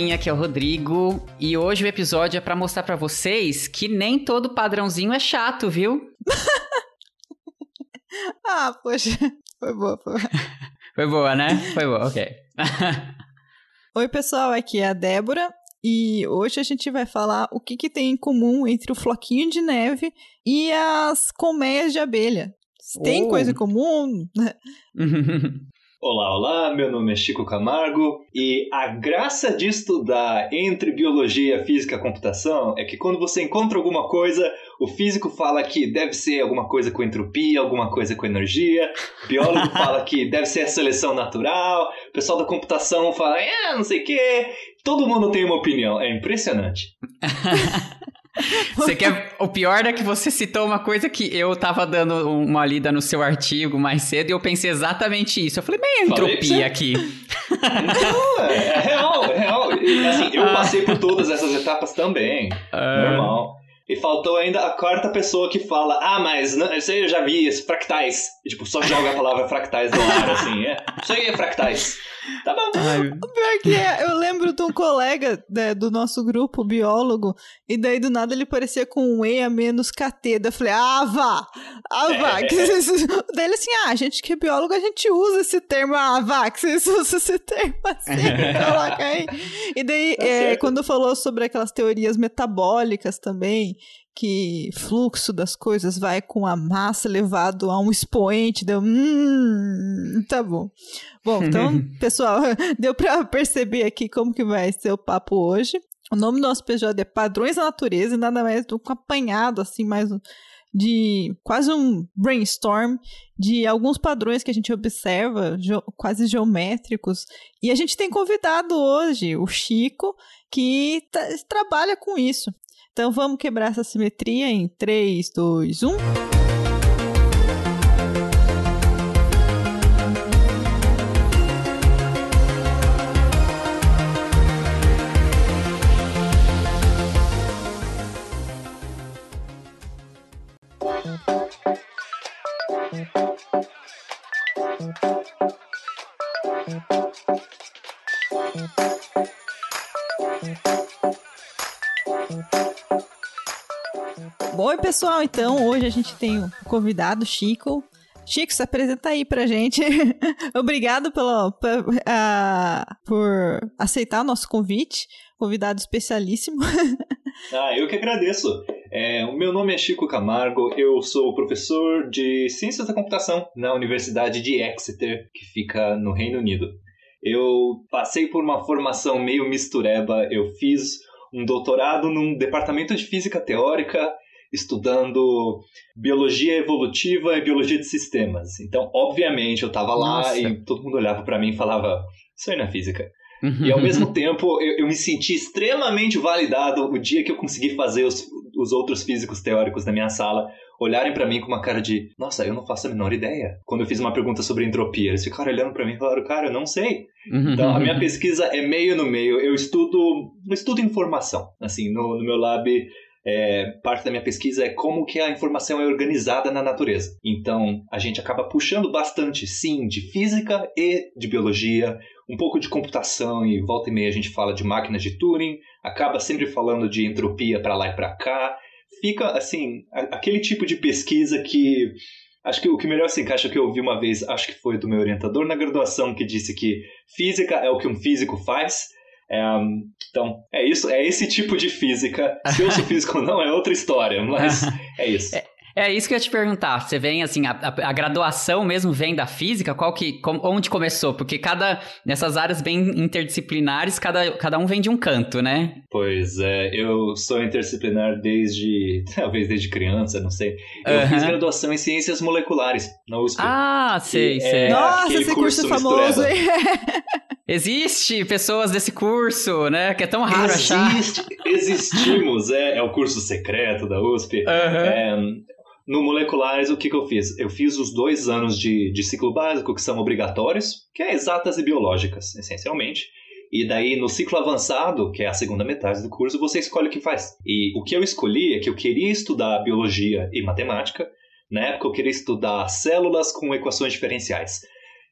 galerinha, aqui é o Rodrigo e hoje o episódio é para mostrar para vocês que nem todo padrãozinho é chato, viu? ah, poxa, foi boa, foi boa. foi boa, né? Foi boa, ok. Oi, pessoal, aqui é a Débora e hoje a gente vai falar o que, que tem em comum entre o floquinho de neve e as colmeias de abelha. Tem oh. coisa em comum? Olá, olá, meu nome é Chico Camargo e a graça de estudar entre biologia, física e computação é que quando você encontra alguma coisa, o físico fala que deve ser alguma coisa com entropia, alguma coisa com energia, o biólogo fala que deve ser a seleção natural, o pessoal da computação fala, é, não sei o quê. Todo mundo tem uma opinião, é impressionante. Você quer... O pior é que você citou uma coisa que eu tava dando uma lida no seu artigo mais cedo e eu pensei exatamente isso. Eu falei, meio entropia aqui. Não, é, é real, é real. Assim, eu ah. passei por todas essas etapas também. Ah. Normal. E faltou ainda a quarta pessoa que fala: Ah, mas não, isso aí eu já vi, isso, fractais. E, tipo, só joga a palavra fractais no ar, assim. É, isso aí é fractais. Tá bom. Ai. Pior que é, eu lembro de um colega né, do nosso grupo, biólogo, e daí do nada ele parecia com um E a menos KT. Daí eu falei, ah, vá! Ah, vá! É. daí ele assim, ah, a gente que é biólogo, a gente usa esse termo, ah, vá, que vocês usam esse termo assim, coloca aí. E daí, tá é, quando falou sobre aquelas teorias metabólicas também, que fluxo das coisas vai com a massa levado a um expoente, deu, hum, tá bom. Bom, então, pessoal, deu para perceber aqui como que vai ser o papo hoje. O nome do nosso episódio é Padrões da Natureza, e nada mais do que um apanhado, assim, mais de quase um brainstorm de alguns padrões que a gente observa, quase geométricos. E a gente tem convidado hoje o Chico, que trabalha com isso. Então vamos quebrar essa simetria em 3, 2, 1. Oi, pessoal. Então, hoje a gente tem o um convidado, Chico. Chico, se apresenta aí pra gente. Obrigado pelo, por, uh, por aceitar o nosso convite. Convidado especialíssimo. ah, eu que agradeço. É, o meu nome é Chico Camargo, eu sou professor de Ciências da Computação na Universidade de Exeter, que fica no Reino Unido. Eu passei por uma formação meio mistureba, eu fiz um doutorado num departamento de física teórica estudando biologia evolutiva e biologia de sistemas. Então, obviamente, eu estava lá e todo mundo olhava para mim e falava: Isso aí não é física. e ao mesmo tempo, eu, eu, me senti extremamente validado o dia que eu consegui fazer os, os outros físicos teóricos da minha sala olharem para mim com uma cara de: Nossa, eu não faço a menor ideia. Quando eu fiz uma pergunta sobre entropia, eles ficaram olhando para mim e falaram: Cara, eu não sei. Então, a minha pesquisa é meio no meio. Eu estudo, eu estudo informação. Assim, no, no meu lab é, parte da minha pesquisa é como que a informação é organizada na natureza. Então, a gente acaba puxando bastante, sim, de física e de biologia, um pouco de computação e volta e meia a gente fala de máquinas de Turing, acaba sempre falando de entropia para lá e para cá. Fica, assim, aquele tipo de pesquisa que Acho que o que melhor se encaixa que eu ouvi uma vez, acho que foi do meu orientador na graduação, que disse que física é o que um físico faz, é, então, é isso, é esse tipo de física. Se eu sou físico ou não é outra história, mas é isso. É, é isso que eu ia te perguntar. Você vem assim, a, a, graduação mesmo vem da física? Qual que, com, onde começou? Porque cada nessas áreas bem interdisciplinares, cada, cada um vem de um canto, né? Pois é, eu sou interdisciplinar desde talvez desde criança, não sei. Eu fiz graduação em ciências moleculares na USP. Ah, sei, sei. É Nossa, esse curso, curso famoso, hein? Existe pessoas desse curso, né? Que é tão raro Existe, achar. Existimos, é, é o curso secreto da USP. Uhum. É, no Moleculares, o que, que eu fiz? Eu fiz os dois anos de, de ciclo básico, que são obrigatórios, que é exatas e biológicas, essencialmente. E daí, no ciclo avançado, que é a segunda metade do curso, você escolhe o que faz. E o que eu escolhi é que eu queria estudar biologia e matemática. Na época, eu queria estudar células com equações diferenciais.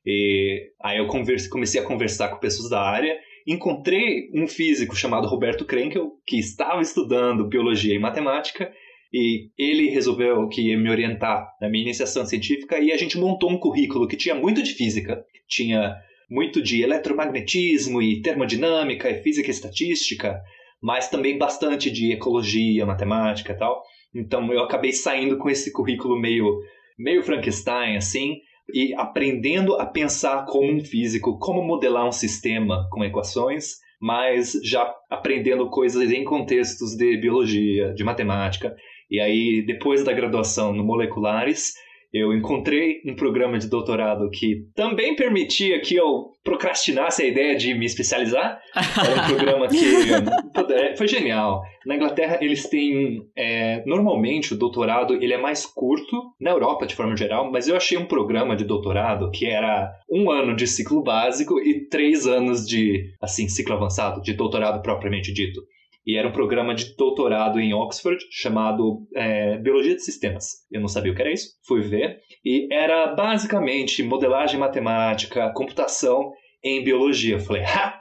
E aí eu converse, comecei a conversar com pessoas da área encontrei um físico chamado Roberto Krenkel, que estava estudando biologia e matemática, e ele resolveu que ia me orientar na minha iniciação científica e a gente montou um currículo que tinha muito de física, tinha muito de eletromagnetismo e termodinâmica e física e estatística, mas também bastante de ecologia, matemática e tal. Então eu acabei saindo com esse currículo meio meio Frankenstein assim, e aprendendo a pensar como um físico, como modelar um sistema com equações, mas já aprendendo coisas em contextos de biologia, de matemática. E aí, depois da graduação no Moleculares, eu encontrei um programa de doutorado que também permitia que eu procrastinasse a ideia de me especializar. Era um programa que é, foi genial. Na Inglaterra, eles têm. É, normalmente, o doutorado ele é mais curto, na Europa de forma geral, mas eu achei um programa de doutorado que era um ano de ciclo básico e três anos de assim ciclo avançado, de doutorado propriamente dito e era um programa de doutorado em Oxford chamado é, Biologia de Sistemas. Eu não sabia o que era isso, fui ver, e era basicamente modelagem matemática, computação em biologia. Eu falei, ha,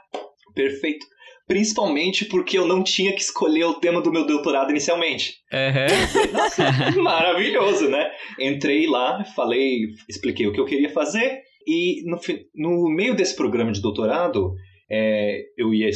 perfeito. Principalmente porque eu não tinha que escolher o tema do meu doutorado inicialmente. Uhum. Maravilhoso, né? Entrei lá, falei, expliquei o que eu queria fazer, e no, no meio desse programa de doutorado, é, eu ia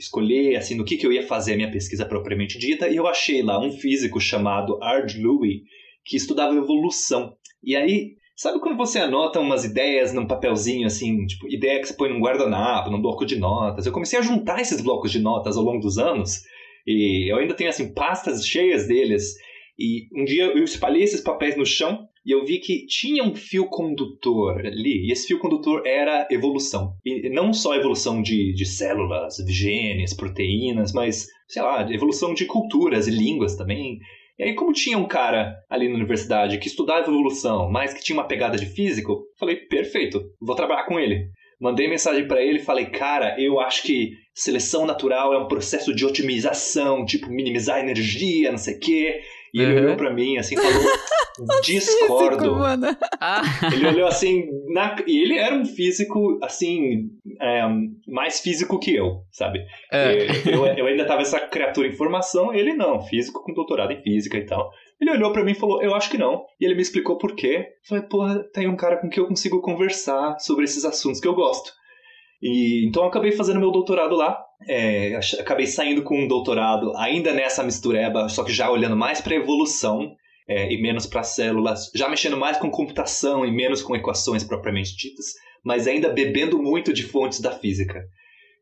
escolher assim no que, que eu ia fazer a minha pesquisa propriamente dita e eu achei lá um físico chamado Ard Louis que estudava evolução. E aí, sabe quando você anota umas ideias num papelzinho assim, tipo, ideia que você põe num guardanapo, num bloco de notas. Eu comecei a juntar esses blocos de notas ao longo dos anos e eu ainda tenho assim pastas cheias deles. E um dia eu espalhei esses papéis no chão e eu vi que tinha um fio condutor ali, e esse fio condutor era evolução. E não só evolução de, de células, genes, proteínas, mas, sei lá, evolução de culturas e línguas também. E aí, como tinha um cara ali na universidade que estudava evolução, mas que tinha uma pegada de físico, falei, perfeito, vou trabalhar com ele. Mandei mensagem para ele e falei, cara, eu acho que seleção natural é um processo de otimização, tipo, minimizar energia, não sei o quê. E ele uhum. olhou pra mim assim falou: discordo. Físico, ah. Ele olhou assim, na... e ele era um físico, assim, é, mais físico que eu, sabe? É. Eu, eu, ainda tava essa criatura em formação, ele não, físico com doutorado em física e tal. Ele olhou para mim e falou: Eu acho que não. E ele me explicou por quê. Eu falei: Porra, tem um cara com quem eu consigo conversar sobre esses assuntos que eu gosto. E então eu acabei fazendo meu doutorado lá. É, acabei saindo com um doutorado ainda nessa mistureba, só que já olhando mais para evolução é, e menos para células, já mexendo mais com computação e menos com equações propriamente ditas, mas ainda bebendo muito de fontes da física.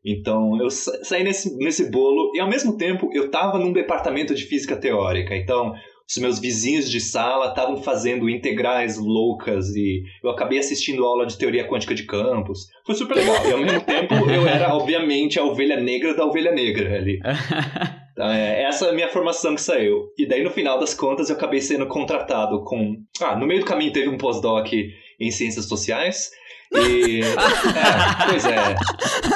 Então eu saí nesse, nesse bolo e ao mesmo tempo eu estava num departamento de física teórica. Então os meus vizinhos de sala estavam fazendo integrais loucas e eu acabei assistindo aula de teoria quântica de campos. Foi super legal. E ao mesmo tempo eu era, obviamente, a ovelha negra da ovelha negra ali. Então, é, essa é a minha formação que saiu. E daí, no final das contas, eu acabei sendo contratado com. Ah, no meio do caminho teve um pós-doc em ciências sociais. E. é, pois é.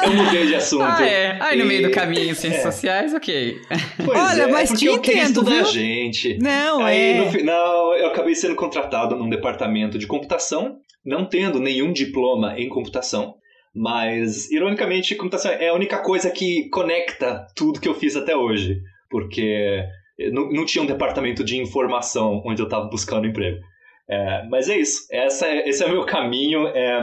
Eu mudei de assunto. Ah, é. Aí no meio do caminho, ciências é. sociais, ok. Pois Olha, é, mas te eu entendo, viu? gente. Não, Aí, é. no final, eu acabei sendo contratado num departamento de computação, não tendo nenhum diploma em computação. Mas, ironicamente, computação é a única coisa que conecta tudo que eu fiz até hoje. Porque não, não tinha um departamento de informação onde eu estava buscando emprego. É, mas é isso. Essa é, esse é o meu caminho. É,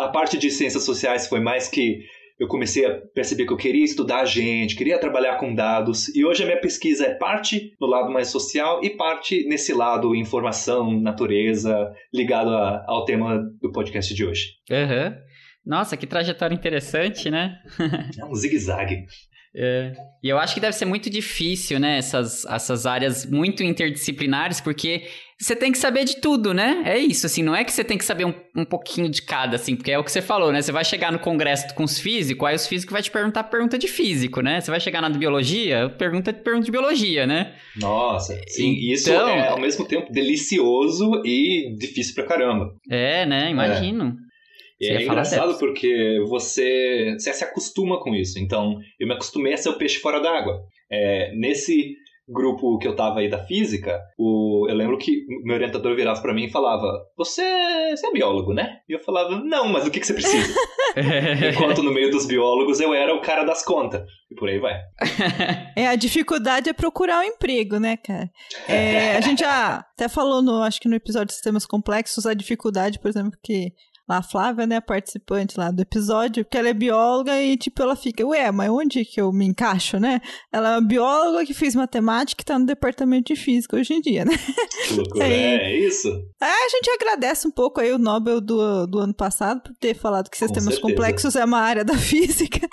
a parte de ciências sociais foi mais que eu comecei a perceber que eu queria estudar gente, queria trabalhar com dados, e hoje a minha pesquisa é parte no lado mais social e parte nesse lado informação, natureza, ligado a, ao tema do podcast de hoje. Uhum. Nossa, que trajetória interessante, né? é um zigue-zague. É. E eu acho que deve ser muito difícil, né? Essas, essas áreas muito interdisciplinares, porque você tem que saber de tudo, né? É isso, assim, não é que você tem que saber um, um pouquinho de cada, assim, porque é o que você falou, né? Você vai chegar no congresso com os físicos, aí os físicos vai te perguntar pergunta de físico, né? Você vai chegar na de biologia, pergunta, pergunta de biologia, né? Nossa, sim, então, isso é ao mesmo tempo delicioso e difícil pra caramba. É, né? Imagino. É. E é engraçado porque você, você se acostuma com isso. Então, eu me acostumei a ser o peixe fora d'água. É, nesse grupo que eu tava aí da física, o, eu lembro que meu orientador virava para mim e falava: você, você é biólogo, né? E eu falava: Não, mas o que, que você precisa? Enquanto no meio dos biólogos eu era o cara das contas. E por aí vai. É, a dificuldade é procurar um emprego, né, cara? É, a gente já até falou, no, acho que no episódio de sistemas complexos, a dificuldade, por exemplo, que a Flávia, né, participante lá do episódio, porque ela é bióloga e, tipo, ela fica, ué, mas onde que eu me encaixo, né? Ela é uma bióloga que fez matemática e tá no departamento de física hoje em dia, né? Que loucura, é, é isso. É, a gente agradece um pouco aí o Nobel do, do ano passado por ter falado que sistemas complexos é uma área da física.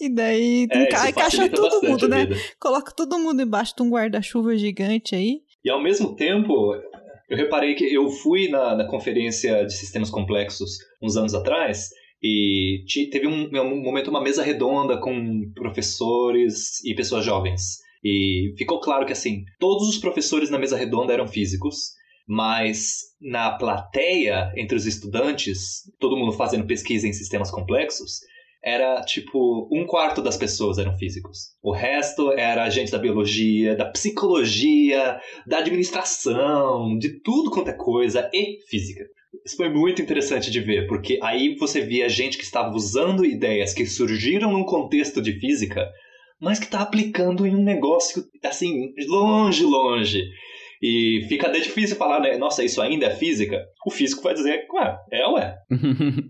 E daí é, enca encaixa todo mundo, né? Coloca todo mundo embaixo de um guarda-chuva gigante aí. E ao mesmo tempo, eu reparei que eu fui na, na conferência de sistemas complexos uns anos atrás e teve um, um momento uma mesa redonda com professores e pessoas jovens. E ficou claro que assim, todos os professores na mesa redonda eram físicos, mas na plateia entre os estudantes, todo mundo fazendo pesquisa em sistemas complexos, era tipo um quarto das pessoas eram físicos. O resto era gente da biologia, da psicologia, da administração, de tudo quanto é coisa e física. Isso foi muito interessante de ver, porque aí você via gente que estava usando ideias que surgiram num contexto de física, mas que está aplicando em um negócio assim, longe, longe. E fica até difícil falar, né? Nossa, isso ainda é física? O físico vai dizer, ué, é, ué.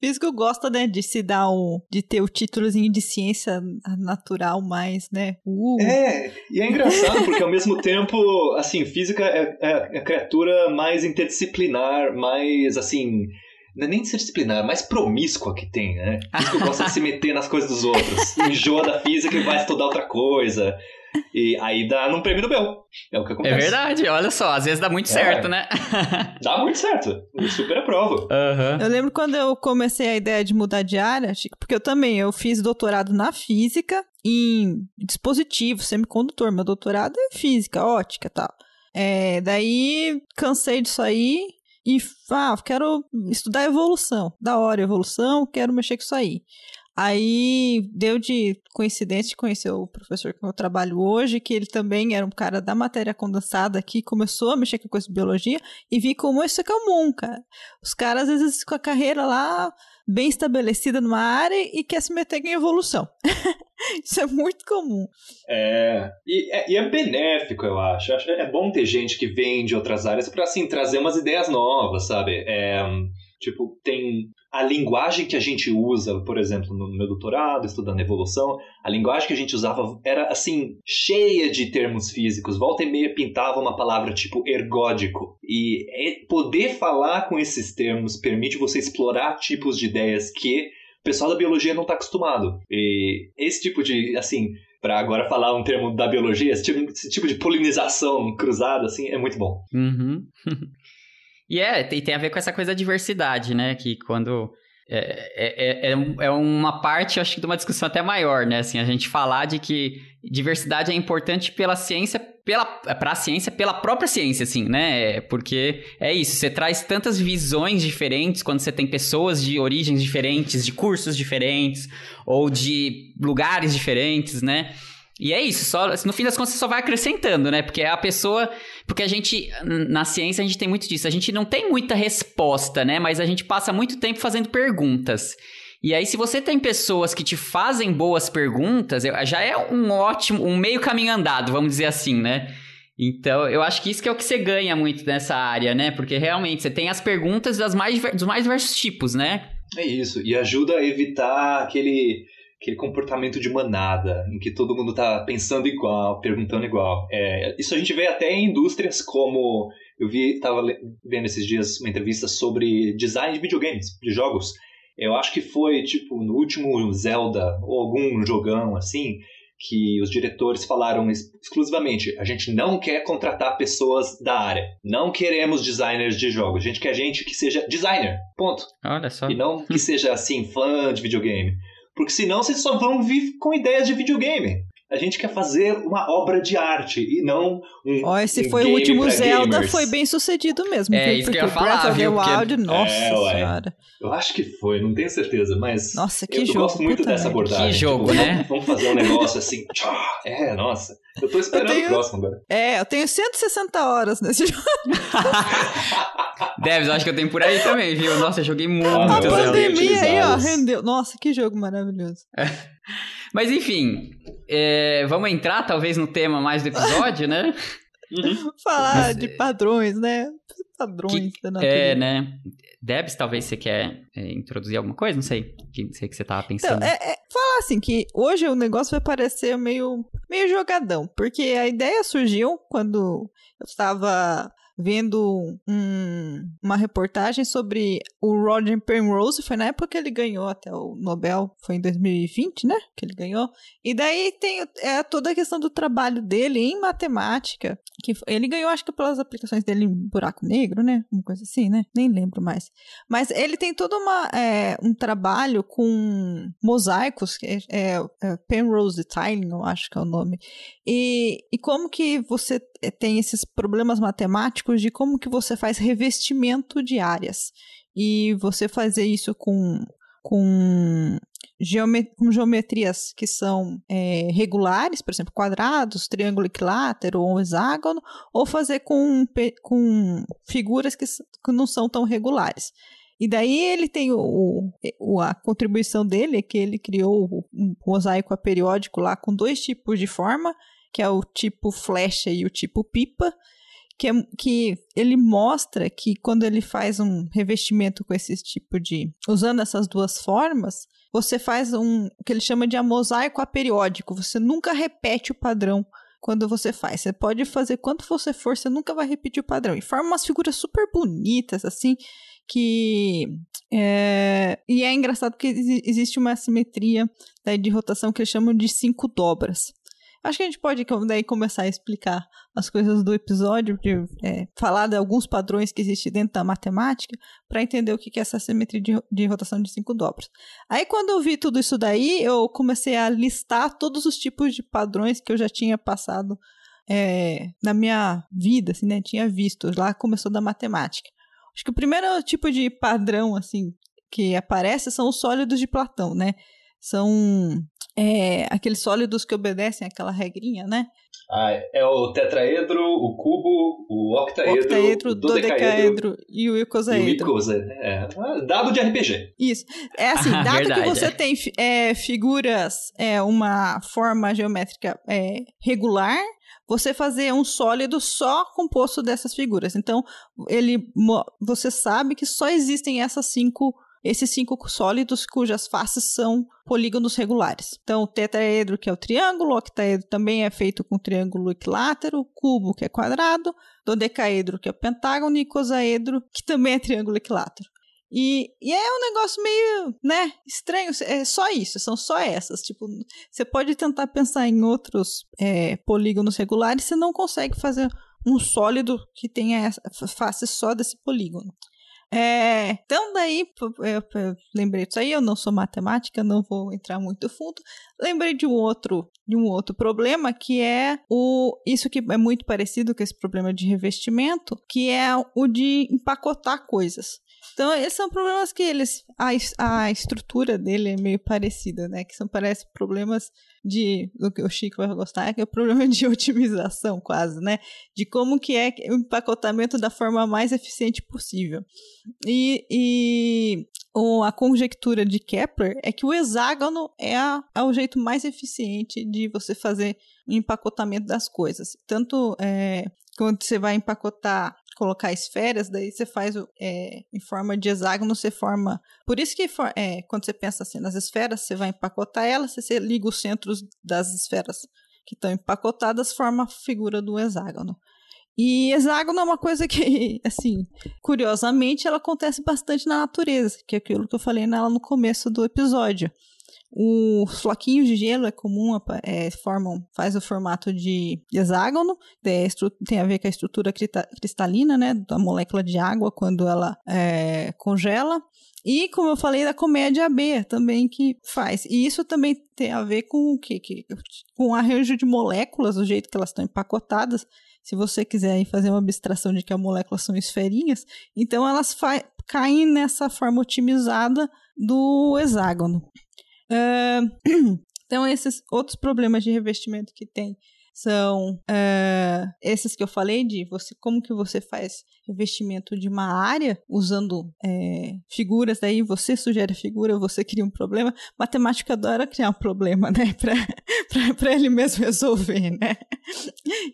físico gosta, né, de se dar o. de ter o títulozinho de ciência natural mais, né? Uh. É, e é engraçado, porque ao mesmo tempo, assim, física é, é a criatura mais interdisciplinar, mais, assim. Não é nem disciplinar, é mais promíscua que tem, né? Físico gosta de se meter nas coisas dos outros. Enjoa da física e vai estudar outra coisa. E aí dá num prêmio Nobel. É o que acontece. É verdade, olha só, às vezes dá muito é, certo, né? dá muito certo. Eu super aprovo. Uhum. Eu lembro quando eu comecei a ideia de mudar de área, porque eu também, eu fiz doutorado na física em dispositivo, semicondutor. Meu doutorado é física, ótica e tal. É, daí cansei disso aí e ah, quero estudar evolução. Da hora, evolução, quero mexer com isso aí. Aí deu de coincidência de conhecer o professor que eu trabalho hoje, que ele também era um cara da matéria condensada aqui, começou a mexer com coisa de biologia e vi como isso é comum, cara. Os caras, às vezes, com a carreira lá bem estabelecida numa área e quer se meter em evolução. Isso é muito comum. É e, é, e, é benéfico, eu acho. É bom ter gente que vem de outras áreas para assim, trazer umas ideias novas, sabe? É, tipo, tem a linguagem que a gente usa, por exemplo, no meu doutorado, estudando evolução, a linguagem que a gente usava era assim, cheia de termos físicos. Volta e meia pintava uma palavra tipo ergódico. E é, poder falar com esses termos permite você explorar tipos de ideias que o pessoal da biologia não está acostumado. E esse tipo de, assim, para agora falar um termo da biologia, esse tipo, esse tipo de polinização cruzada, assim, é muito bom. Uhum. E é, tem, tem a ver com essa coisa da diversidade, né? Que quando. É, é, é, é uma parte, acho que, de uma discussão até maior, né? Assim, a gente falar de que diversidade é importante pela ciência, pela, pra ciência, pela própria ciência, assim, né? Porque é isso, você traz tantas visões diferentes quando você tem pessoas de origens diferentes, de cursos diferentes, ou de lugares diferentes, né? E é isso, só, no fim das contas você só vai acrescentando, né? Porque a pessoa. Porque a gente, na ciência, a gente tem muito disso. A gente não tem muita resposta, né? Mas a gente passa muito tempo fazendo perguntas. E aí, se você tem pessoas que te fazem boas perguntas, já é um ótimo, um meio caminho andado, vamos dizer assim, né? Então, eu acho que isso que é o que você ganha muito nessa área, né? Porque realmente você tem as perguntas das mais, dos mais diversos tipos, né? É isso. E ajuda a evitar aquele aquele comportamento de manada, em que todo mundo está pensando igual, perguntando igual. É, isso a gente vê até em indústrias como. Eu vi, estava vendo esses dias uma entrevista sobre design de videogames, de jogos. Eu acho que foi, tipo, no último Zelda, ou algum jogão assim, que os diretores falaram exclusivamente: a gente não quer contratar pessoas da área. Não queremos designers de jogos. A gente quer gente que seja designer. Ponto. Olha só. E não que seja, assim, fã de videogame. Porque senão vocês só vão vir com ideias de videogame. A gente quer fazer uma obra de arte e não um. Ó, esse um foi o último Zelda, gamers. foi bem sucedido mesmo. É, isso que Porque eu ia falar, Breath of the viu? Porque- Wild, nossa É, ué. senhora. Eu acho que foi, não tenho certeza, mas. Nossa, que eu, jogo. eu gosto muito dessa abordagem. Que jogo, tipo, né? Vamos fazer um negócio assim. tchá, É, nossa. Eu tô esperando Eu tenho- o próximo agora. É, eu tenho 160 horas nesse jogo. Debs, eu acho que eu tenho por aí também, viu? Nossa, eu joguei muito Ah, A pandemia aí, ó, rendeu. Nossa, que jogo maravilhoso. Mas enfim, é, vamos entrar talvez no tema mais do episódio, né? Uhum. Falar Mas, de padrões, né? Padrões da natureza. É, né? Debs, talvez você quer é, introduzir alguma coisa? Não sei. Que, sei que você tava Então, pensando. é, é, falar assim que hoje o negócio vai parecer meio, meio jogadão, porque a ideia surgiu quando eu estava vendo um- uma reportagem sobre o Roger Penrose, foi na época que ele ganhou até o Nobel, foi em 2020, né, que ele ganhou, e daí tem é, toda a questão do trabalho dele em matemática, que ele ganhou acho que pelas aplicações dele em buraco negro, né, uma coisa assim, né, nem lembro mais. Mas ele tem todo uma, é, um trabalho com mosaicos, que é, é, é Penrose Tiling, eu acho que é o nome. E, e como que você eh, tem esses problemas matemáticos de como que você faz revestimento de áreas. E você fazer isso com, com, geome- com geometrias que são é, regulares, por exemplo, quadrados, triângulo equilátero ou hexágono, ou fazer com, com figuras que, que não são tão regulares. E daí ele tem o, o- a contribuição dele, é que ele criou um mosaico aperiódico lá com dois tipos de forma, que é o tipo flecha e o tipo pipa, que, é, que ele mostra que quando ele faz um revestimento com esse tipo de. usando essas duas formas, você faz um o que ele chama de mosaico aperiódico. Você nunca repete o padrão quando você faz. Você pode fazer quanto você for, você nunca vai repetir o padrão. E forma umas figuras super bonitas, assim, que. É, e é engraçado porque exi- existe uma simetria daí, de rotação que eles chamam de cinco dobras. Acho que a gente pode daí começar a explicar as coisas do episódio, de, é, falar de alguns padrões que existem dentro da matemática, para entender o que é essa simetria de, de rotação de cinco dobras. Aí, quando eu vi tudo isso daí, eu comecei a listar todos os tipos de padrões que eu já tinha passado é, na minha vida, assim, né? Tinha visto. Lá começou da matemática. Acho que o primeiro tipo de padrão, assim, que aparece são os sólidos de Platão, né? São é, aqueles sólidos que obedecem àquela regrinha, né? Ah, é o tetraedro, o cubo, o octaedro, Octaedro, o dodecaedro dodecaedro e o e o icosaedro. icosaedro. É, dado de RPG. Isso. É assim, dado verdade, que você é. tem é, figuras, é, uma forma geométrica é, regular, você fazer um sólido só composto dessas figuras. Então, ele, você sabe que só existem essas cinco, esses cinco sólidos cujas faces são polígonos regulares. Então, o tetraedro, que é o triângulo, o octaedro também é feito com triângulo equilátero, cubo, que é quadrado, dodecaedro, que é o pentágono, e icosaedro, que também é triângulo equilátero. E, e é um negócio meio, né, estranho. É só isso, são só essas. Tipo, você pode tentar pensar em outros é, polígonos regulares, você não consegue fazer um sólido que tenha face só desse polígono. É, então, daí, eu, eu lembrei disso aí, eu não sou matemática, não vou entrar muito fundo. Lembrei de um outro, de um outro problema, que é o isso que é muito parecido com esse problema de revestimento, que é o de empacotar coisas. Então, esses são problemas que eles. A, a estrutura dele é meio parecida, né? Que são, parece problemas de. Do que o Chico vai gostar, que é o problema de otimização, quase, né? De como que é o empacotamento da forma mais eficiente possível. E, e o- a conjectura de Kepler é que o hexágono é, a- é o jeito mais eficiente de você fazer o empacotamento das coisas. Tanto é, quando você vai empacotar, colocar esferas, daí você faz é, em forma de hexágono, você forma. Por isso que é, quando você pensa assim nas esferas, você vai empacotar elas, você liga os centros das esferas que estão empacotadas, forma a figura do hexágono. E hexágono é uma coisa que, assim, curiosamente, ela acontece bastante na natureza, que é aquilo que eu falei nela no começo do episódio. Os floquinhos de gelo é comum, é, formam, faz o formato de hexágono, tem a ver com a estrutura cristalina, né, da molécula de água quando ela é, congela. E, como eu falei, da comédia B também que faz. E isso também tem a ver com o quê? Com o arranjo de moléculas, o jeito que elas estão empacotadas. Se você quiser fazer uma abstração de que as moléculas são esferinhas, então elas caem nessa forma otimizada do hexágono. Uh, então, esses outros problemas de revestimento que tem são uh, esses que eu falei de você como que você faz revestimento de uma área usando é, figuras daí você sugere figura você cria um problema. Matemática adora criar um problema né para ele mesmo resolver né?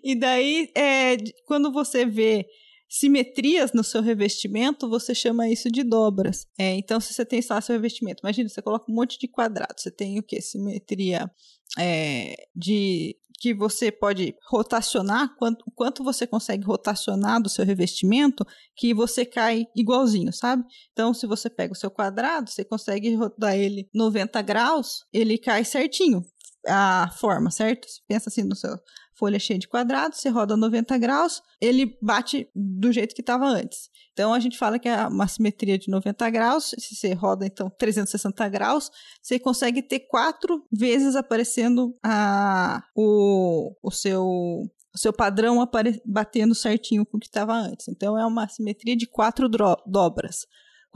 E daí é, quando você vê simetrias no seu revestimento, você chama isso de dobras. É, então, se você tem só seu revestimento, imagina, você coloca um monte de quadrados, você tem o que? Simetria é, de que você pode rotacionar, quanto, quanto você consegue rotacionar do seu revestimento, que você cai igualzinho, sabe? Então, se você pega o seu quadrado, você consegue rodar ele 90 graus, ele cai certinho a forma, certo? Você pensa assim no seu folha cheia de quadrados, você roda 90 graus, ele bate do jeito que estava antes. Então a gente fala que é uma simetria de 90 graus, se você roda então 360 graus, você consegue ter quatro vezes aparecendo a, o, o seu o seu padrão batendo certinho com o que estava antes. Então é uma simetria de quatro dobras.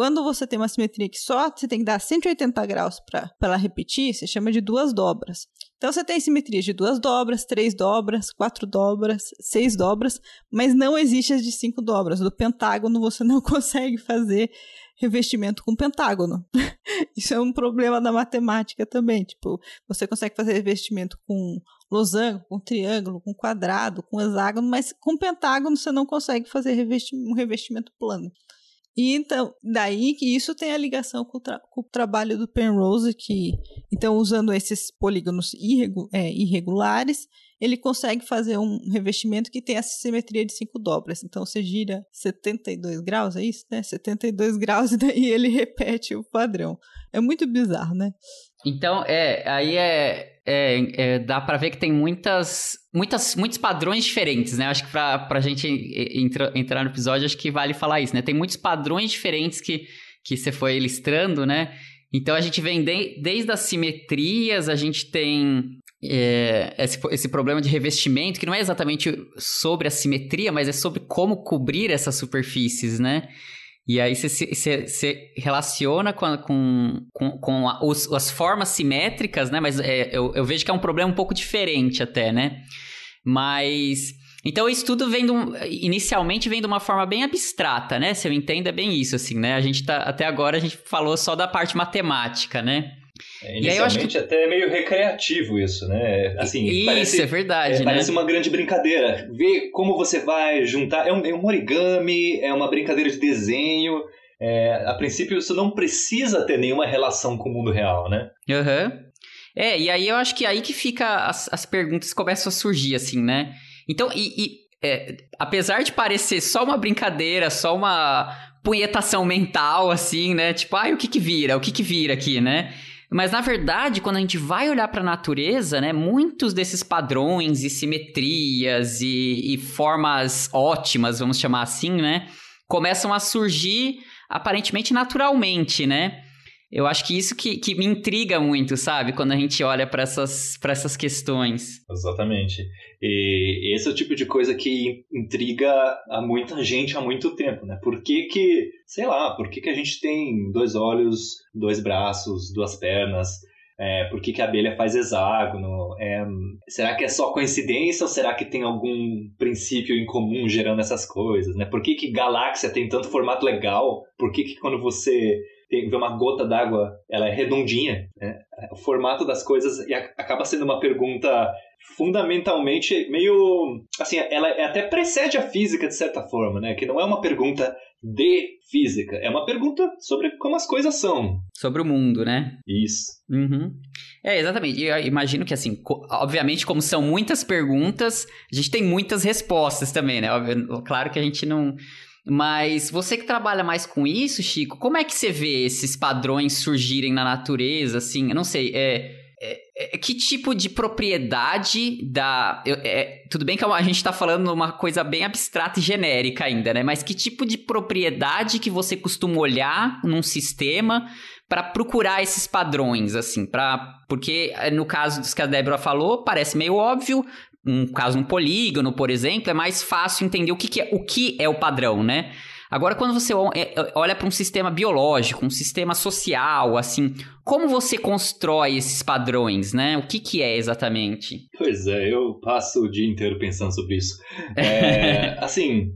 Quando você tem uma simetria que só você tem que dar 180 graus para ela repetir, você chama de duas dobras. Então você tem simetrias de duas dobras, três dobras, quatro dobras, seis dobras, mas não existe as de cinco dobras. Do pentágono você não consegue fazer revestimento com pentágono. Isso é um problema da matemática também. Tipo, você consegue fazer revestimento com losango, com triângulo, com quadrado, com hexágono, mas com pentágono você não consegue fazer um revestimento plano. E então, daí que isso tem a ligação com o, com o trabalho do Penrose, que, então, usando esses polígonos irregu é, irregulares, ele consegue fazer um revestimento que tem essa simetria de cinco dobras. Então, você gira 72 graus, é isso, né? 72 graus e daí ele repete o padrão. É muito bizarro, né? Então, é, aí é, é, é dá para ver que tem muitas, muitas, muitos padrões diferentes, né? Acho que pra, pra gente entra, entrar no episódio, acho que vale falar isso, né? Tem muitos padrões diferentes que, que você foi ilustrando, né? Então, a gente vem de, desde as simetrias, a gente tem é, esse, esse problema de revestimento, que não é exatamente sobre a simetria, mas é sobre como cobrir essas superfícies, né? E aí você relaciona com, com, com, com a, os, as formas simétricas, né? Mas é, eu, eu vejo que é um problema um pouco diferente até, né? Mas... Então, isso tudo vem um, inicialmente vem de uma forma bem abstrata, né? Se eu entendo, é bem isso, assim, né? A gente tá, até agora a gente falou só da parte matemática, né? É, inicialmente que... até é meio recreativo isso, né? Assim, isso, parece, é verdade, é, né? Parece uma grande brincadeira. Ver como você vai juntar... É um, é um origami, é uma brincadeira de desenho... É, a princípio, isso não precisa ter nenhuma relação com o mundo real, né? Aham. Uhum. É, e aí eu acho que aí que fica as, as perguntas começam a surgir, assim, né? Então, e, e é, apesar de parecer só uma brincadeira, só uma punhetação mental, assim, né? Tipo, ai, o que que vira? O que que vira aqui, né? Mas na verdade, quando a gente vai olhar para a natureza, né, muitos desses padrões e simetrias e, e, formas ótimas, vamos chamar assim, né, começam a surgir aparentemente naturalmente, né? Eu acho que isso que, que me intriga muito, sabe? Quando a gente olha para essas, essas questões. Exatamente. E esse é o tipo de coisa que intriga a muita gente há muito tempo, né? Por que que, sei lá, por que que a gente tem dois olhos, dois braços, duas pernas? É, por que, que a abelha faz hexágono? É, será que é só coincidência ou será que tem algum princípio em comum gerando essas coisas? Né? Por que, que galáxia tem tanto formato legal? Por que, que quando você vê uma gota d'água, ela é redondinha. Né? O formato das coisas acaba sendo uma pergunta fundamentalmente meio assim ela até precede a física de certa forma né que não é uma pergunta de física é uma pergunta sobre como as coisas são sobre o mundo né isso uhum. é exatamente eu imagino que assim obviamente como são muitas perguntas a gente tem muitas respostas também né claro que a gente não Mas você que trabalha mais com isso, Chico, como é que você vê esses padrões surgirem na natureza, assim? Eu não sei, é, é, é que tipo de propriedade da. É, tudo bem que a gente está falando uma coisa bem abstrata e genérica ainda, né? Mas que tipo de propriedade que você costuma olhar num sistema para procurar esses padrões, assim, para porque é, no caso dos que a Débora falou, parece meio óbvio, um caso um polígono, por exemplo, é mais fácil entender o que, que é o que é o padrão, né? Agora, quando você é, é, olha para um sistema biológico, um sistema social, assim, como você constrói esses padrões, né? O que, que é exatamente? Pois é, eu passo o dia inteiro pensando sobre isso. É, assim,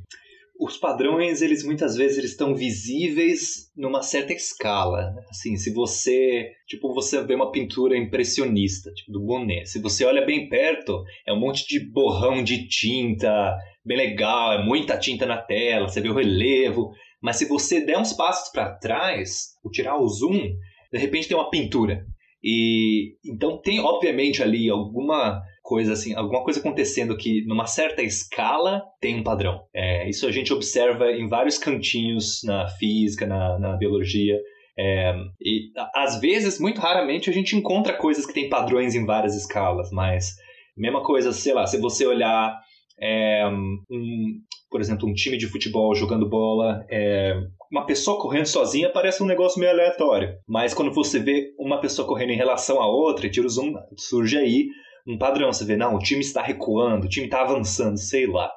os padrões, eles muitas vezes eles estão visíveis numa certa escala. Né? Assim, se você, tipo, você vê uma pintura impressionista, tipo do Monet, se você olha bem perto, é um monte de borrão de tinta, bem legal, é muita tinta na tela, você vê o relevo, mas se você der uns passos para trás, ou tirar o zoom, de repente tem uma pintura. E então tem obviamente ali alguma coisa assim, alguma coisa acontecendo que numa certa escala tem um padrão. É, isso a gente observa em vários cantinhos na física, na, na biologia. É, e às vezes, muito raramente, a gente encontra coisas que têm padrões em várias escalas, mas mesma coisa, sei lá, se você olhar é, um, por exemplo, um time de futebol jogando bola, é, uma pessoa correndo sozinha parece um negócio meio aleatório. Mas quando você vê uma pessoa correndo em relação à outra, tira o zoom, surge aí um padrão. Você vê, não, o time está recuando, o time está avançando, sei lá.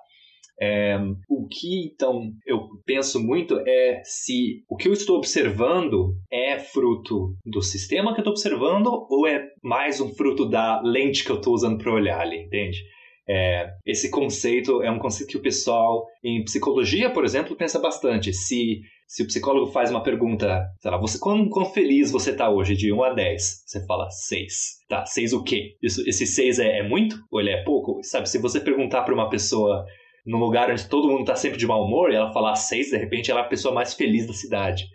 É, o que então eu penso muito é se o que eu estou observando é fruto do sistema que eu estou observando ou é mais um fruto da lente que eu estou usando para olhar ali, entende? É, esse conceito é um conceito que o pessoal em psicologia, por exemplo, pensa bastante. Se se o psicólogo faz uma pergunta, sei lá, você, quão, quão feliz você tá hoje, de 1 a 10? Você fala 6. Tá, 6 o quê? Isso, esse 6 é, é muito ou ele é pouco? Sabe, se você perguntar para uma pessoa num lugar onde todo mundo tá sempre de mau humor e ela falar 6, de repente ela é a pessoa mais feliz da cidade.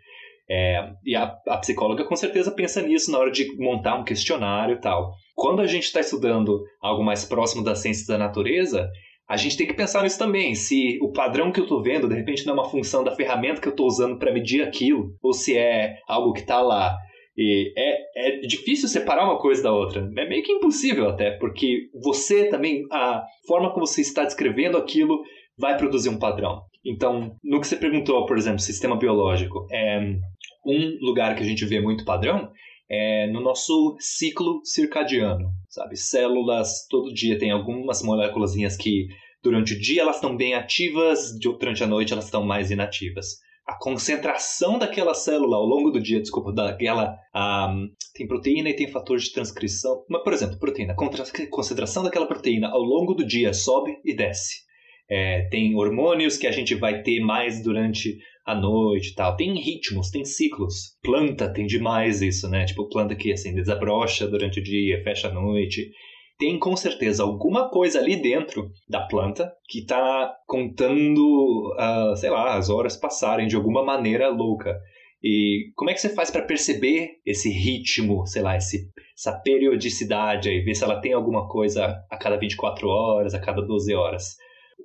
É, e a, a, psicóloga com certeza pensa nisso na hora de montar um questionário e tal. Quando a gente está estudando algo mais próximo das ciências da natureza, a gente tem que pensar nisso também. Se o padrão que eu estou vendo, de repente, não é uma função da ferramenta que eu estou usando para medir aquilo, ou se é algo que está lá. E é, é difícil separar uma coisa da outra. É meio que impossível até, porque você também, a forma como você está descrevendo aquilo vai produzir um padrão. Então, no que você perguntou, por exemplo, sistema biológico, é um lugar que a gente vê muito padrão é no nosso ciclo circadiano, sabe? Células, todo dia tem algumas moléculas que durante o dia elas estão bem ativas, durante a noite elas estão mais inativas. A concentração daquela célula ao longo do dia, desculpa, daquela. Um, tem proteína e tem fator de transcrição. Mas, por exemplo, proteína. A concentração daquela proteína ao longo do dia sobe e desce. É, tem hormônios que a gente vai ter mais durante à noite e tal. Tem ritmos, tem ciclos. Planta tem demais isso, né? Tipo, planta que assim desabrocha durante o dia, fecha à noite. Tem com certeza alguma coisa ali dentro da planta que está contando, uh, sei lá, as horas passarem de alguma maneira louca. E como é que você faz para perceber esse ritmo, sei lá, esse, essa periodicidade aí, ver se ela tem alguma coisa a cada 24 horas, a cada 12 horas?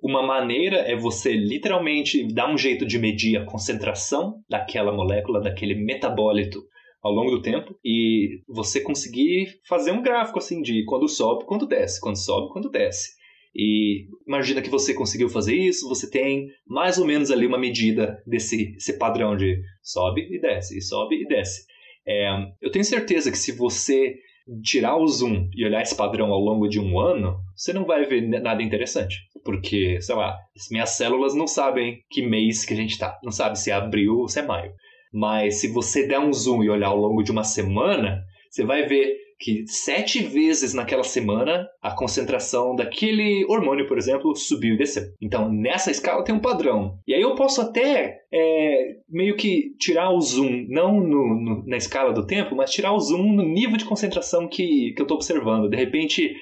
Uma maneira é você literalmente dar um jeito de medir a concentração daquela molécula, daquele metabólito ao longo do tempo e você conseguir fazer um gráfico assim de quando sobe, quando desce, quando sobe, quando desce. E imagina que você conseguiu fazer isso, você tem mais ou menos ali uma medida desse, padrão de sobe e desce, e sobe e desce. É, eu tenho certeza que se você tirar o zoom e olhar esse padrão ao longo de um ano, você não vai ver nada interessante. Porque, sei lá, minhas células não sabem que mês que a gente tá. Não sabe se é abril ou se é maio. Mas se você der um zoom e olhar ao longo de uma semana, você vai ver que sete vezes naquela semana a concentração daquele hormônio, por exemplo, subiu e desceu. Então, nessa escala tem um padrão. E aí eu posso até é, meio que tirar o zoom, não no, no, na escala do tempo, mas tirar o zoom no nível de concentração que, que eu estou observando. De repente,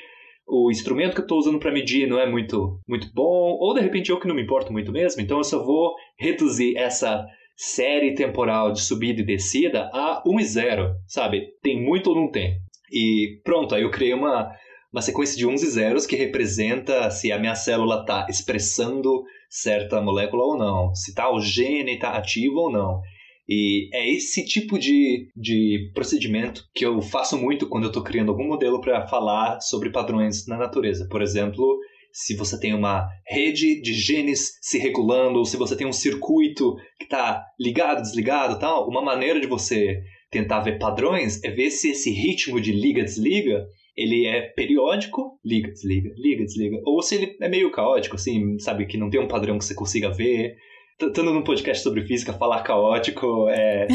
o instrumento que eu estou usando para medir não é muito, muito bom, ou de repente eu que não me importo muito mesmo, então eu só vou reduzir essa série temporal de subida e descida a 1 e 0, sabe? Tem muito ou não tem? E pronto, aí eu criei uma, uma sequência de uns e zeros que representa se a minha célula está expressando certa molécula ou não, se tá, o gene está ativo ou não. E é esse tipo de, de procedimento que eu faço muito quando eu estou criando algum modelo para falar sobre padrões na natureza. Por exemplo, se você tem uma rede de genes se regulando, ou se você tem um circuito que está ligado, desligado tal, uma maneira de você tentar ver padrões é ver se esse ritmo de liga-desliga ele é periódico, liga, desliga, liga, desliga, ou se ele é meio caótico, assim, sabe, que não tem um padrão que você consiga ver. Estando num podcast sobre física, falar caótico é,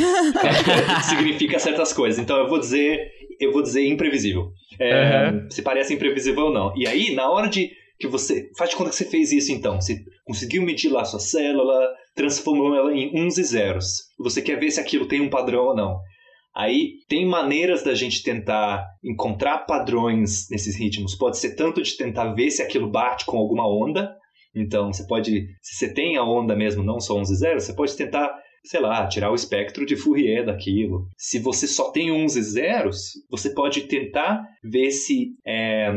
significa certas coisas. Então eu vou dizer, eu vou dizer imprevisível. É, uhum. Se parece imprevisível ou não. E aí, na hora de que você. Faz de conta que você fez isso então. Você conseguiu medir lá a sua célula, transformou ela em uns e zeros. Você quer ver se aquilo tem um padrão ou não. Aí tem maneiras da gente tentar encontrar padrões nesses ritmos. Pode ser tanto de tentar ver se aquilo bate com alguma onda. Então você pode, se você tem a onda mesmo, não só 11 e 0, você pode tentar, sei lá, tirar o espectro de Fourier daquilo. Se você só tem 11 e zeros, você pode tentar ver se, é,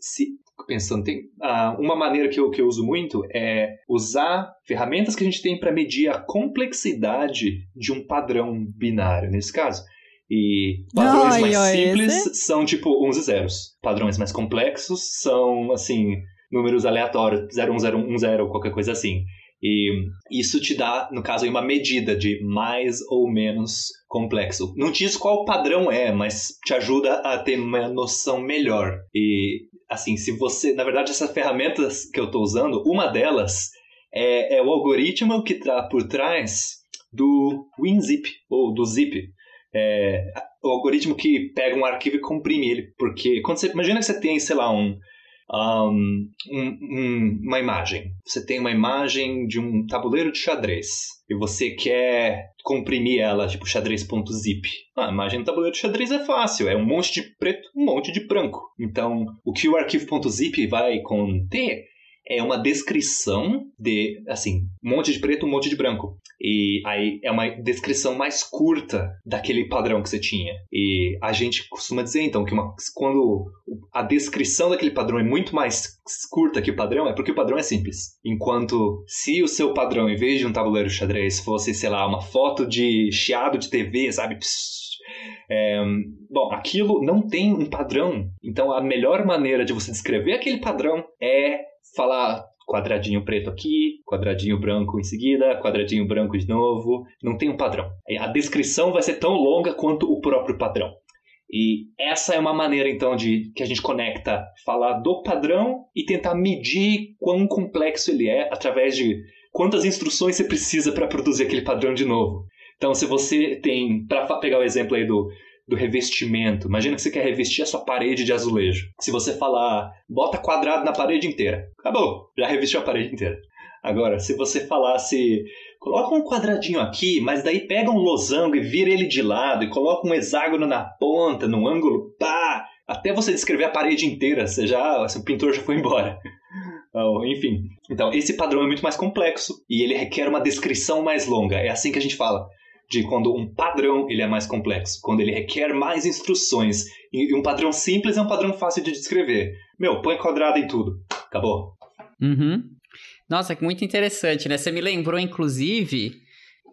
se pensando, tem uh, uma maneira que eu, que eu uso muito é usar ferramentas que a gente tem para medir a complexidade de um padrão binário, nesse caso. E padrões ai, mais ai, simples esse? são tipo uns e zeros. Padrões mais complexos são, assim, números aleatórios, 01010 ou qualquer coisa assim. E isso te dá, no caso, uma medida de mais ou menos complexo. Não diz qual padrão é, mas te ajuda a ter uma noção melhor. E, assim, se você. Na verdade, essas ferramentas que eu estou usando, uma delas é, é o algoritmo que está por trás do WinZip, ou do Zip, é, o algoritmo que pega um arquivo e comprime ele. Porque quando você imagina que você tem, sei lá, um, um, um, uma imagem. Você tem uma imagem de um tabuleiro de xadrez e você quer comprimir ela, tipo xadrez.zip. Ah, a imagem do tabuleiro de xadrez é fácil, é um monte de preto, um monte de branco. Então, o que o arquivo.zip vai conter é uma descrição de, assim, um monte de preto, um monte de branco. E aí é uma descrição mais curta daquele padrão que você tinha. E a gente costuma dizer, então, que uma, quando a descrição daquele padrão é muito mais curta que o padrão, é porque o padrão é simples. Enquanto se o seu padrão, em vez de um tabuleiro xadrez, fosse, sei lá, uma foto de chiado de TV, sabe? É, bom, aquilo não tem um padrão. Então, a melhor maneira de você descrever aquele padrão é falar quadradinho preto aqui, quadradinho branco em seguida, quadradinho branco de novo. Não tem um padrão. A descrição vai ser tão longa quanto o próprio padrão. E essa é uma maneira então de que a gente conecta falar do padrão e tentar medir quão complexo ele é através de quantas instruções você precisa para produzir aquele padrão de novo. Então, se você tem, para pegar o exemplo aí do do revestimento. Imagina que você quer revestir a sua parede de azulejo. Se você falar, bota quadrado na parede inteira, acabou, já revestiu a parede inteira. Agora, se você falasse, coloca um quadradinho aqui, mas daí pega um losango e vira ele de lado e coloca um hexágono na ponta, no ângulo, pá, até você descrever a parede inteira, você já, o pintor já foi embora. Enfim, então esse padrão é muito mais complexo e ele requer uma descrição mais longa. É assim que a gente fala de quando um padrão ele é mais complexo, quando ele requer mais instruções. E um padrão simples é um padrão fácil de descrever. Meu, põe quadrado em tudo. Acabou. Uhum. Nossa, que muito interessante, né? Você me lembrou, inclusive,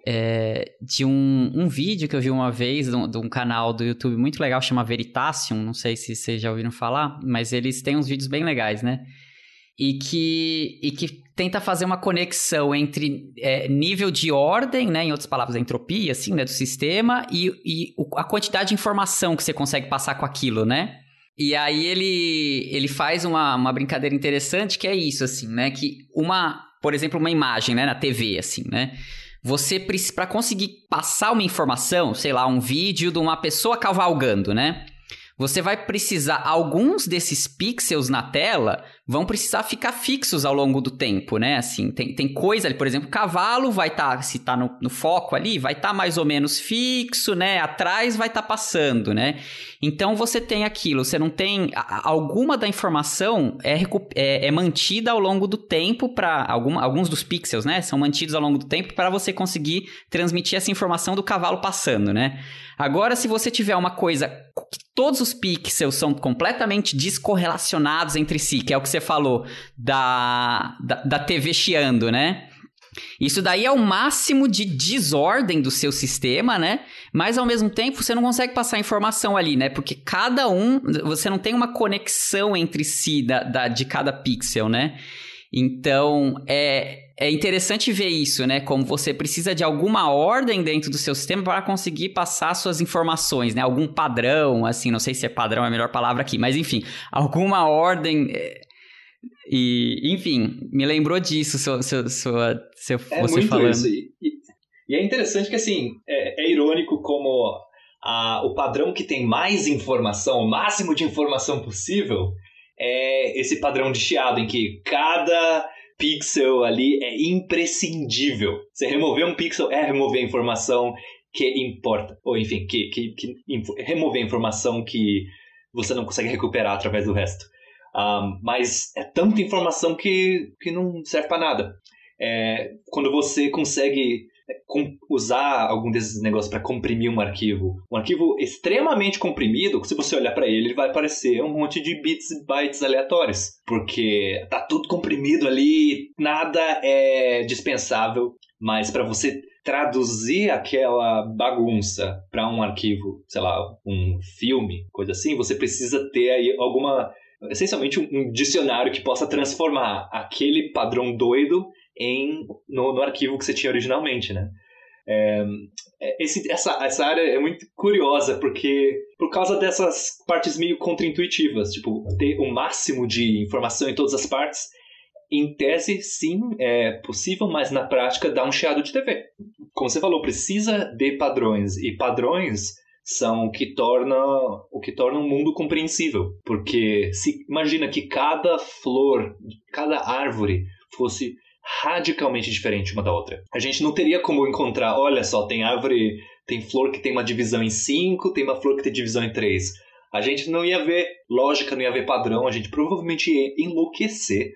é, de um, um vídeo que eu vi uma vez de um, de um, canal do YouTube muito legal, chama Veritasium. Não sei se vocês já ouviram falar, mas eles têm uns vídeos bem legais, né? E que, e que tenta fazer uma conexão entre é, nível de ordem, né, em outras palavras, a entropia, assim, né, do sistema e, e a quantidade de informação que você consegue passar com aquilo, né? E aí ele, ele faz uma, uma brincadeira interessante que é isso, assim, né? Que uma, por exemplo, uma imagem, né, na TV, assim, né? Você, para conseguir passar uma informação, sei lá, um vídeo de uma pessoa cavalgando, né? Você vai precisar, alguns desses pixels na tela vão precisar ficar fixos ao longo do tempo, né? Assim, tem, tem coisa ali, por exemplo, o cavalo vai estar, tá, se está no, no, foco ali, vai estar tá mais ou menos fixo, né? Atrás vai estar tá passando, né? Então você tem aquilo, você não tem. Alguma da informação é, é, é mantida ao longo do tempo para. Alguns dos pixels, né? São mantidos ao longo do tempo para você conseguir transmitir essa informação do cavalo passando, né? Agora, se você tiver uma coisa que todos os pixels são completamente descorrelacionados entre si, que é o que você falou da, da, da TV chiando, né? Isso daí é o máximo de desordem do seu sistema, né? Mas ao mesmo tempo você não consegue passar informação ali, né? Porque cada um, você não tem uma conexão entre si da, da de cada pixel, né? Então é, é interessante ver isso, né? Como você precisa de alguma ordem dentro do seu sistema para conseguir passar suas informações, né? Algum padrão, assim, não sei se é padrão é a melhor palavra aqui, mas enfim, alguma ordem. É, e, enfim, me lembrou disso, sua, sua, sua, seu, é você muito falando. Isso. E, e, é interessante que, assim, é, é irônico como a, o padrão que tem mais informação, o máximo de informação possível, é esse padrão de chiado, em que cada pixel ali é imprescindível. Você remover um pixel é remover a informação que importa. Ou, enfim, que, que, que remover a informação que você não consegue recuperar através do resto. Um, mas é tanta informação que, que não serve para nada. É, quando você consegue usar algum desses negócios para comprimir um arquivo, um arquivo extremamente comprimido, se você olhar para ele, ele vai aparecer um monte de bits e bytes aleatórios, porque tá tudo comprimido ali, nada é dispensável, mas para você traduzir aquela bagunça para um arquivo, sei lá, um filme, coisa assim, você precisa ter aí alguma essencialmente um, dicionário que possa transformar aquele padrão doido em no, no arquivo que você tinha originalmente, né? É, é, esse, essa, essa área é muito curiosa porque por causa dessas partes meio contraintuitivas, tipo ter o máximo de informação em todas as partes, em tese sim é possível, mas na prática dá um chiado de TV. Como você falou, precisa de padrões e padrões são o que torna o que torna um mundo compreensível, porque se imagina que cada flor, cada árvore fosse radicalmente diferente uma da outra. A gente não teria como encontrar, olha só, tem árvore, tem flor que tem uma divisão em cinco, tem uma flor que tem divisão em três. A gente não ia ver lógica, não ia ver padrão, a gente provavelmente ia enlouquecer.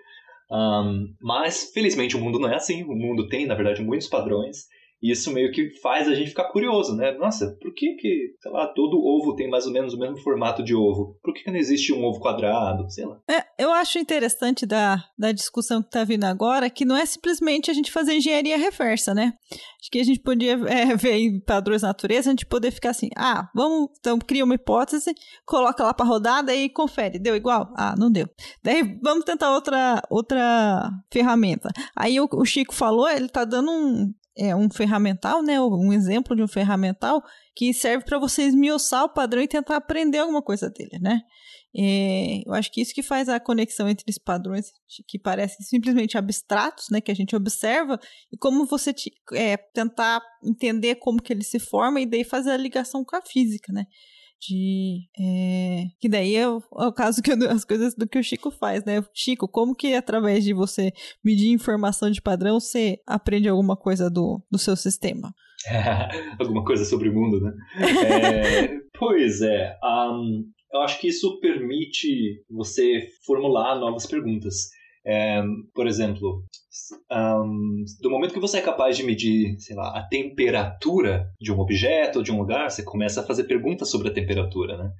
Um, mas felizmente o mundo não é assim. O mundo tem, na verdade, muitos padrões e isso meio que faz a gente ficar curioso, né? Nossa, por que que, sei lá, todo ovo tem mais ou menos o mesmo formato de ovo? Por que, que não existe um ovo quadrado? Sei lá. É, eu acho interessante da, da discussão que tá vindo agora que não é simplesmente a gente fazer engenharia reversa, né? Acho que a gente podia é, ver em padrões natureza, a gente poder ficar assim, ah, vamos, então cria uma hipótese, coloca lá para rodada e confere, deu igual? Ah, não deu. Daí vamos tentar outra, outra ferramenta. Aí o, o Chico falou, ele tá dando um, é um ferramental, né? Um exemplo de um ferramental que serve para você esmiuçar o padrão e tentar aprender alguma coisa dele, né? É, eu acho que isso que faz a conexão entre esses padrões que parecem simplesmente abstratos, né? Que a gente observa e como você te, é, tentar entender como que ele se forma e daí fazer a ligação com a física, né? De é, que daí é o, é o caso que as coisas do que o Chico faz, né? Chico, como que através de você medir informação de padrão você aprende alguma coisa do, do seu sistema? alguma coisa sobre o mundo, né? é, pois é, um, eu acho que isso permite você formular novas perguntas. É, por exemplo, um, do momento que você é capaz de medir, sei lá, a temperatura de um objeto ou de um lugar, você começa a fazer perguntas sobre a temperatura, né?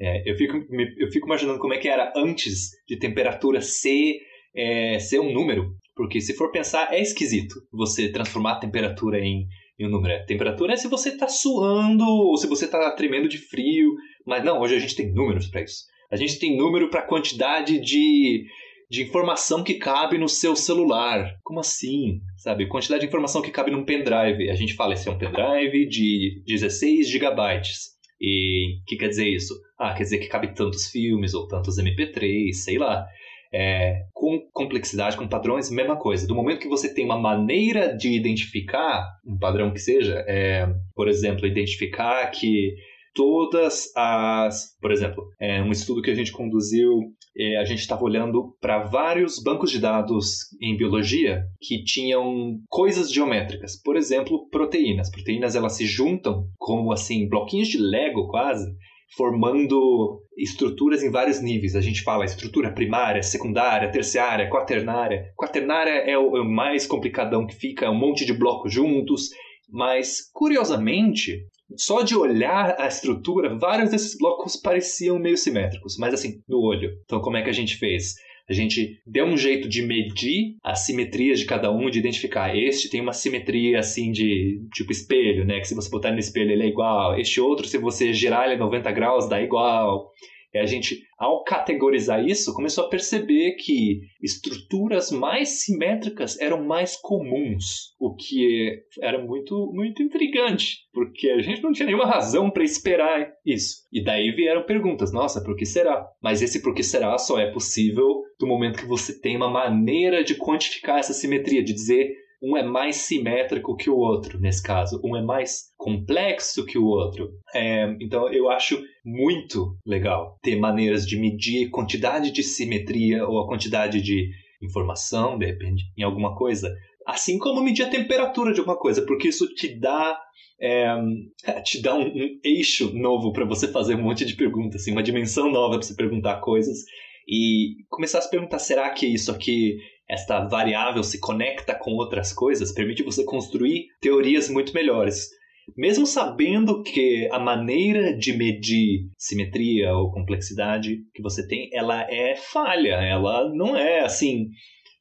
É, eu, fico, eu fico imaginando como é que era antes de temperatura ser, é, ser um número, porque se for pensar, é esquisito você transformar a temperatura em, em um número. A temperatura é se você está suando ou se você está tremendo de frio, mas não, hoje a gente tem números para isso. A gente tem número para quantidade de de informação que cabe no seu celular. Como assim? Sabe? Quantidade de informação que cabe num pendrive. A gente fala, esse é um pendrive de 16 gigabytes. E o que quer dizer isso? Ah, quer dizer que cabe tantos filmes ou tantos MP3, sei lá. É, com complexidade, com padrões, mesma coisa. Do momento que você tem uma maneira de identificar um padrão que seja, é, por exemplo, identificar que todas as. Por exemplo, é, um estudo que a gente conduziu, é, a gente estava olhando para vários bancos de dados em biologia que tinham coisas geométricas. Por exemplo, proteínas. Proteínas elas se juntam como assim bloquinhos de Lego quase formando estruturas em vários níveis. A gente fala estrutura primária, secundária, terciária, quaternária. Quaternária é o, é o mais complicadão que fica um monte de blocos juntos, mas curiosamente só de olhar a estrutura, vários desses blocos pareciam meio simétricos, mas assim, no olho. Então, como é que a gente fez? A gente deu um jeito de medir as simetrias de cada um, de identificar. Este tem uma simetria assim de tipo espelho, né? Que se você botar no espelho ele é igual. Este outro, se você girar ele 90 graus, dá igual. E a gente, ao categorizar isso, começou a perceber que estruturas mais simétricas eram mais comuns, o que era muito, muito intrigante, porque a gente não tinha nenhuma razão para esperar isso. E daí vieram perguntas: nossa, por que será? Mas esse por que será só é possível do momento que você tem uma maneira de quantificar essa simetria, de dizer um é mais simétrico que o outro, nesse caso. Um é mais complexo que o outro. É, então, eu acho muito legal ter maneiras de medir quantidade de simetria ou a quantidade de informação, de repente, em alguma coisa. Assim como medir a temperatura de alguma coisa, porque isso te dá é, te dá um, um eixo novo para você fazer um monte de perguntas, assim, uma dimensão nova para você perguntar coisas e começar a se perguntar: será que isso aqui esta variável se conecta com outras coisas, permite você construir teorias muito melhores. Mesmo sabendo que a maneira de medir simetria ou complexidade que você tem, ela é falha, ela não é assim,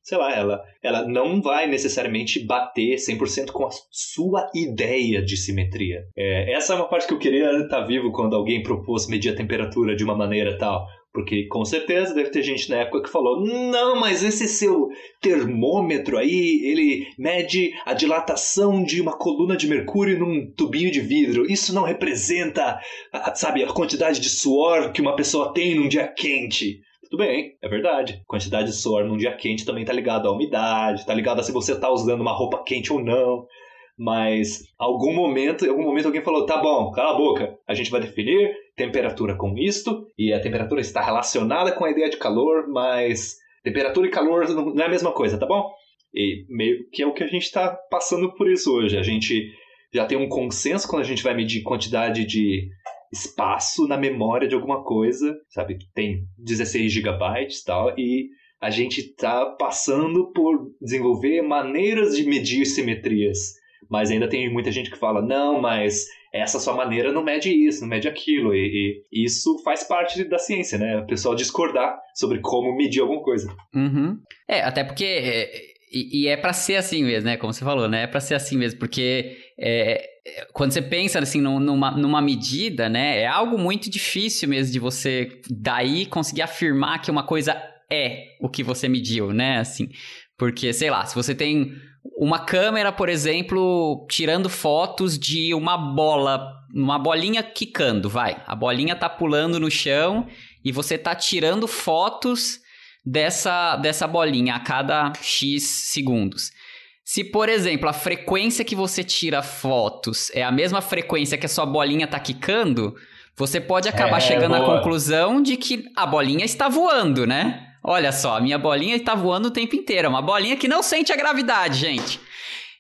sei lá, ela, ela não vai necessariamente bater 100% com a sua ideia de simetria. É, essa é uma parte que eu queria estar vivo quando alguém propôs medir a temperatura de uma maneira tal. Porque com certeza deve ter gente na época que falou: não, mas esse seu termômetro aí, ele mede a dilatação de uma coluna de mercúrio num tubinho de vidro. Isso não representa, sabe, a quantidade de suor que uma pessoa tem num dia quente. Tudo bem, é verdade. Quantidade de suor num dia quente também tá ligado à umidade, tá ligado a se você tá usando uma roupa quente ou não. Mas algum momento, em algum momento alguém falou: "Tá bom, cala a boca. A gente vai definir temperatura com isto, e a temperatura está relacionada com a ideia de calor, mas temperatura e calor não é a mesma coisa, tá bom? E meio que é o que a gente está passando por isso hoje. A gente já tem um consenso quando a gente vai medir quantidade de espaço na memória de alguma coisa, sabe? Tem 16 gigabytes e tal, e a gente está passando por desenvolver maneiras de medir simetrias. Mas ainda tem muita gente que fala, não, mas essa sua maneira não mede isso, não mede aquilo. E, e, isso faz parte da ciência, né? O pessoal discordar sobre como medir alguma coisa. Uhum. É, até porque. É, e, e, é para ser assim mesmo, né? Como você falou, né? É para ser assim mesmo, porque é, quando você pensa assim numa, numa medida, né? É algo muito difícil mesmo de você daí conseguir afirmar que uma coisa é o que você mediu, né? Assim, porque sei lá, se você tem uma câmera, por exemplo, tirando fotos de uma bola, uma bolinha quicando, vai. A bolinha tá pulando no chão e você tá tirando fotos dessa, dessa bolinha a cada X segundos. Se, por exemplo, a frequência que você tira fotos é a mesma frequência que a sua bolinha tá quicando, você pode acabar é, chegando boa. à conclusão de que a bolinha está voando, né? Olha só, a minha bolinha está voando o tempo inteiro. É uma bolinha que não sente a gravidade, gente.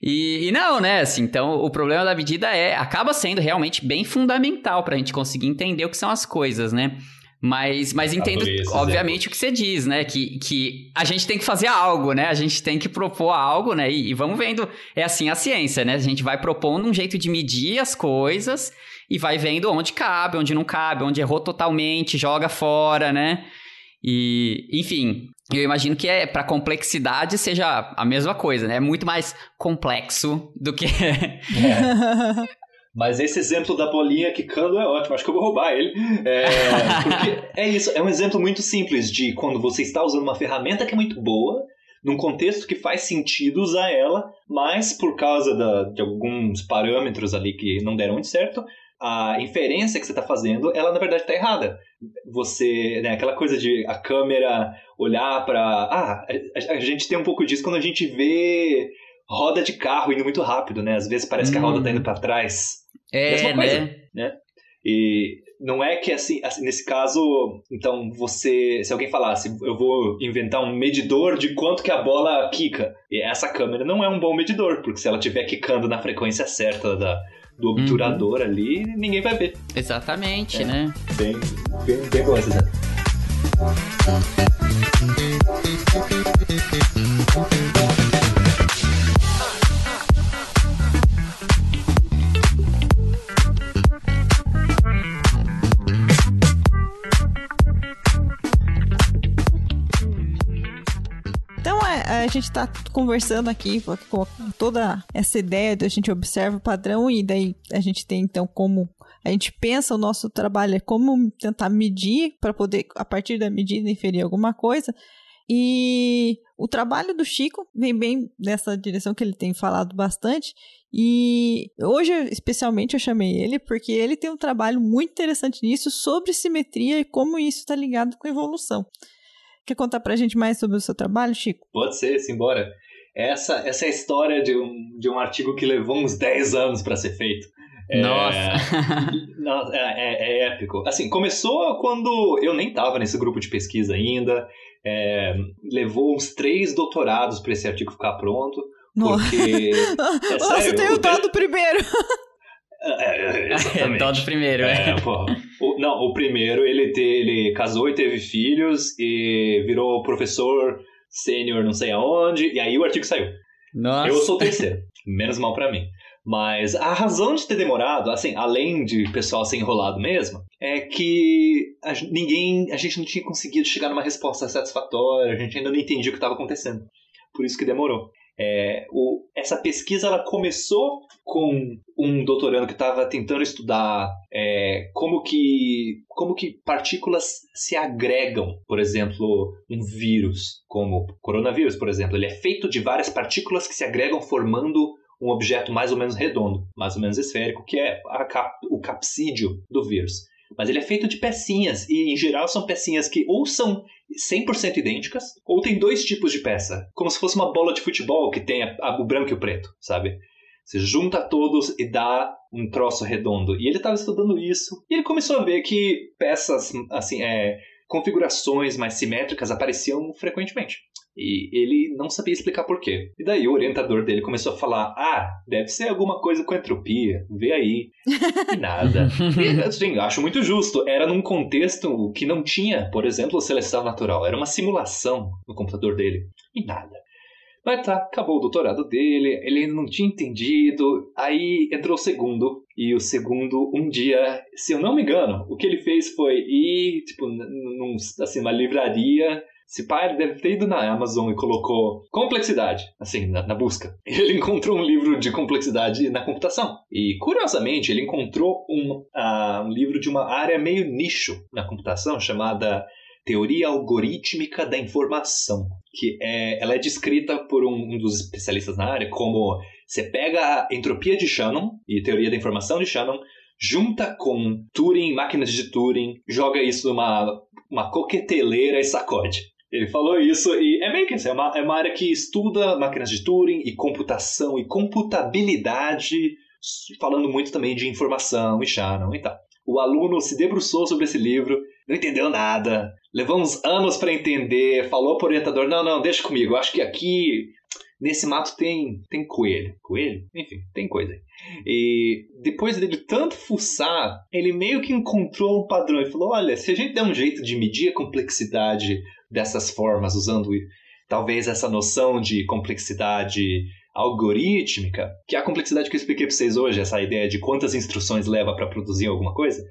E, e, não, né? Assim, então, o problema da medida é acaba sendo realmente bem fundamental para a gente conseguir entender o que são as coisas, né? Mas, mas entendo, isso, obviamente, o que você diz, né? Que, que a gente tem que fazer algo, né? A gente tem que propor algo, né? E, e vamos vendo. É assim a ciência, né? A gente vai propondo um jeito de medir as coisas e vai vendo onde cabe, onde não cabe, onde errou totalmente, joga fora, né? E, enfim, eu imagino que é para complexidade seja a mesma coisa, né? É muito mais complexo do que. É. Mas esse exemplo da bolinha quicando é ótimo, acho que eu vou roubar ele. É, porque é isso, é um exemplo muito simples de quando você está usando uma ferramenta que é muito boa, num contexto que faz sentido usar ela, mas por causa da, de alguns parâmetros ali que não deram muito certo, a inferência que você está fazendo, ela na verdade está errada. Você, né, aquela coisa de a câmera olhar para, ah, a, a, gente tem um pouco disso quando a gente vê roda de carro indo muito rápido, né? Às vezes parece hum. que a roda está indo para trás. É, Mesma coisa, né? né? E não é que assim, assim, nesse caso, então você, se alguém falasse, eu vou inventar um medidor de quanto que a bola quica, e essa câmera não é um bom medidor, porque se ela estiver quicando na frequência certa da do obturador uhum. ali, ninguém vai ver. Exatamente, é, né? Bem, bem, bem boa essa a gente está conversando aqui com toda essa ideia de a gente observa o padrão e daí a gente tem então como a gente pensa o nosso trabalho é como tentar medir para poder a partir da medida inferir alguma coisa. E o trabalho do Chico vem bem nessa direção que ele tem falado bastante. E hoje, especialmente, eu chamei ele porque ele tem um trabalho muito interessante nisso sobre simetria e como isso está ligado com evolução. Quer contar pra gente mais sobre o seu trabalho, Chico? Pode ser, simbora. Essa, essa é a história de um, de um artigo que levou uns 10 anos para ser feito. É, Nossa! É, é, é, épico. Assim, começou quando eu nem tava nesse grupo de pesquisa ainda. É, levou uns três doutorados para esse artigo ficar pronto. Porque. É Você tem o dó do primeiro! É, é, do primeiro, é. é o, não, o primeiro ele, te, ele casou e teve filhos e virou professor sênior não sei aonde, e aí o artigo saiu. Nossa. Eu sou o terceiro, menos mal para mim. Mas a razão de ter demorado, assim, além de o pessoal ser enrolado mesmo, é que a, ninguém, a gente não tinha conseguido chegar numa resposta satisfatória, a gente ainda não entendia o que estava acontecendo. Por isso que demorou. É, o, essa pesquisa ela começou com um doutorando que estava tentando estudar é, como, que, como que partículas se agregam, por exemplo, um vírus, como o coronavírus, por exemplo. Ele é feito de várias partículas que se agregam formando um objeto mais ou menos redondo, mais ou menos esférico, que é cap, o capsídio do vírus. Mas ele é feito de pecinhas, e em geral são pecinhas que ou são 100% idênticas, ou tem dois tipos de peça, como se fosse uma bola de futebol que tem a, a, o branco e o preto, sabe? Você junta todos e dá um troço redondo. E ele estava estudando isso, e ele começou a ver que peças, assim, é, configurações mais simétricas apareciam frequentemente. E ele não sabia explicar por quê. E daí o orientador dele começou a falar: Ah, deve ser alguma coisa com entropia, vê aí. E nada. e assim, acho muito justo. Era num contexto que não tinha, por exemplo, seleção natural. Era uma simulação no computador dele. E nada. Mas tá, acabou o doutorado dele, ele não tinha entendido. Aí entrou o segundo, e o segundo, um dia, se eu não me engano, o que ele fez foi ir, tipo, num, assim, uma livraria se ele deve ter ido na Amazon e colocou complexidade, assim, na, na, busca. Ele encontrou um livro de complexidade na computação. E, curiosamente, ele encontrou um, uh, um livro de uma área meio nicho na computação chamada Teoria Algorítmica da Informação, que é, ela é descrita por um, um dos especialistas na área como você pega a entropia de Shannon e teoria da informação de Shannon, junta com Turing, máquinas de Turing, joga isso numa uma coqueteleira e sacode. Ele falou isso e é meio que assim, é uma, é uma área que estuda máquinas de Turing e computação e computabilidade, falando muito também de informação e Shannon e tal. O aluno se debruçou sobre esse livro, não entendeu nada, levou uns anos para entender, falou para o orientador: não, não, deixa comigo, acho que aqui nesse mato tem, tem coelho. Coelho? Enfim, tem coisa. E depois dele tanto fuçar, ele meio que encontrou um padrão e falou: olha, se a gente der um jeito de medir a complexidade dessas formas, usando talvez essa noção de complexidade algorítmica, que é a complexidade que eu expliquei para vocês hoje, essa ideia de quantas instruções leva para produzir alguma coisa,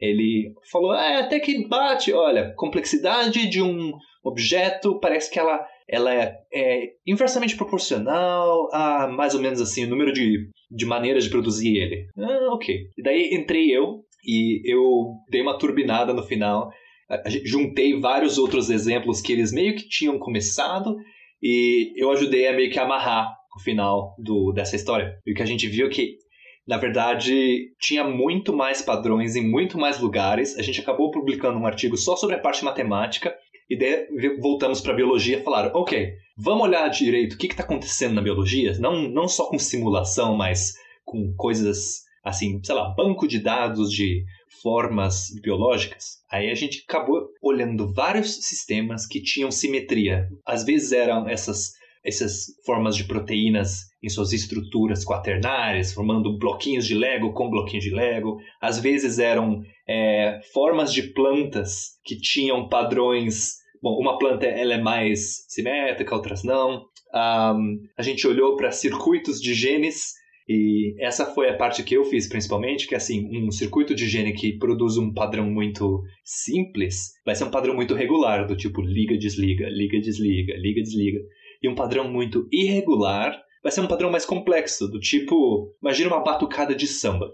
ele falou, é, até que bate, olha, complexidade de um objeto parece que ela, ela é, é, inversamente proporcional a mais ou menos assim o número de, de maneiras de produzir ele. Ah, ok. E daí entrei eu e eu dei uma turbinada no final juntei vários outros exemplos que eles meio que tinham começado e eu ajudei a meio que amarrar o final do, dessa história. E o que a gente viu é que, na verdade, tinha muito mais padrões em muito mais lugares. A gente acabou publicando um artigo só sobre a parte matemática e daí voltamos para a biologia e falaram, ok, vamos olhar direito o que está acontecendo na biologia, não, não só com simulação, mas com coisas assim, sei lá, banco de dados de formas biológicas, aí a gente acabou olhando vários sistemas que tinham simetria. Às vezes eram essas essas formas de proteínas em suas estruturas quaternárias, formando bloquinhos de Lego com bloquinhos de Lego. Às vezes eram é, formas de plantas que tinham padrões. Bom, uma planta ela é mais simétrica, outras não. Um, a gente olhou para circuitos de genes E essa foi a parte que eu fiz principalmente, que é assim, um circuito de gene que produz um padrão muito simples, vai ser um padrão muito regular, do tipo liga, desliga, liga, desliga, liga, desliga. E um padrão muito irregular vai ser um padrão mais complexo, do tipo, imagina uma batucada de samba.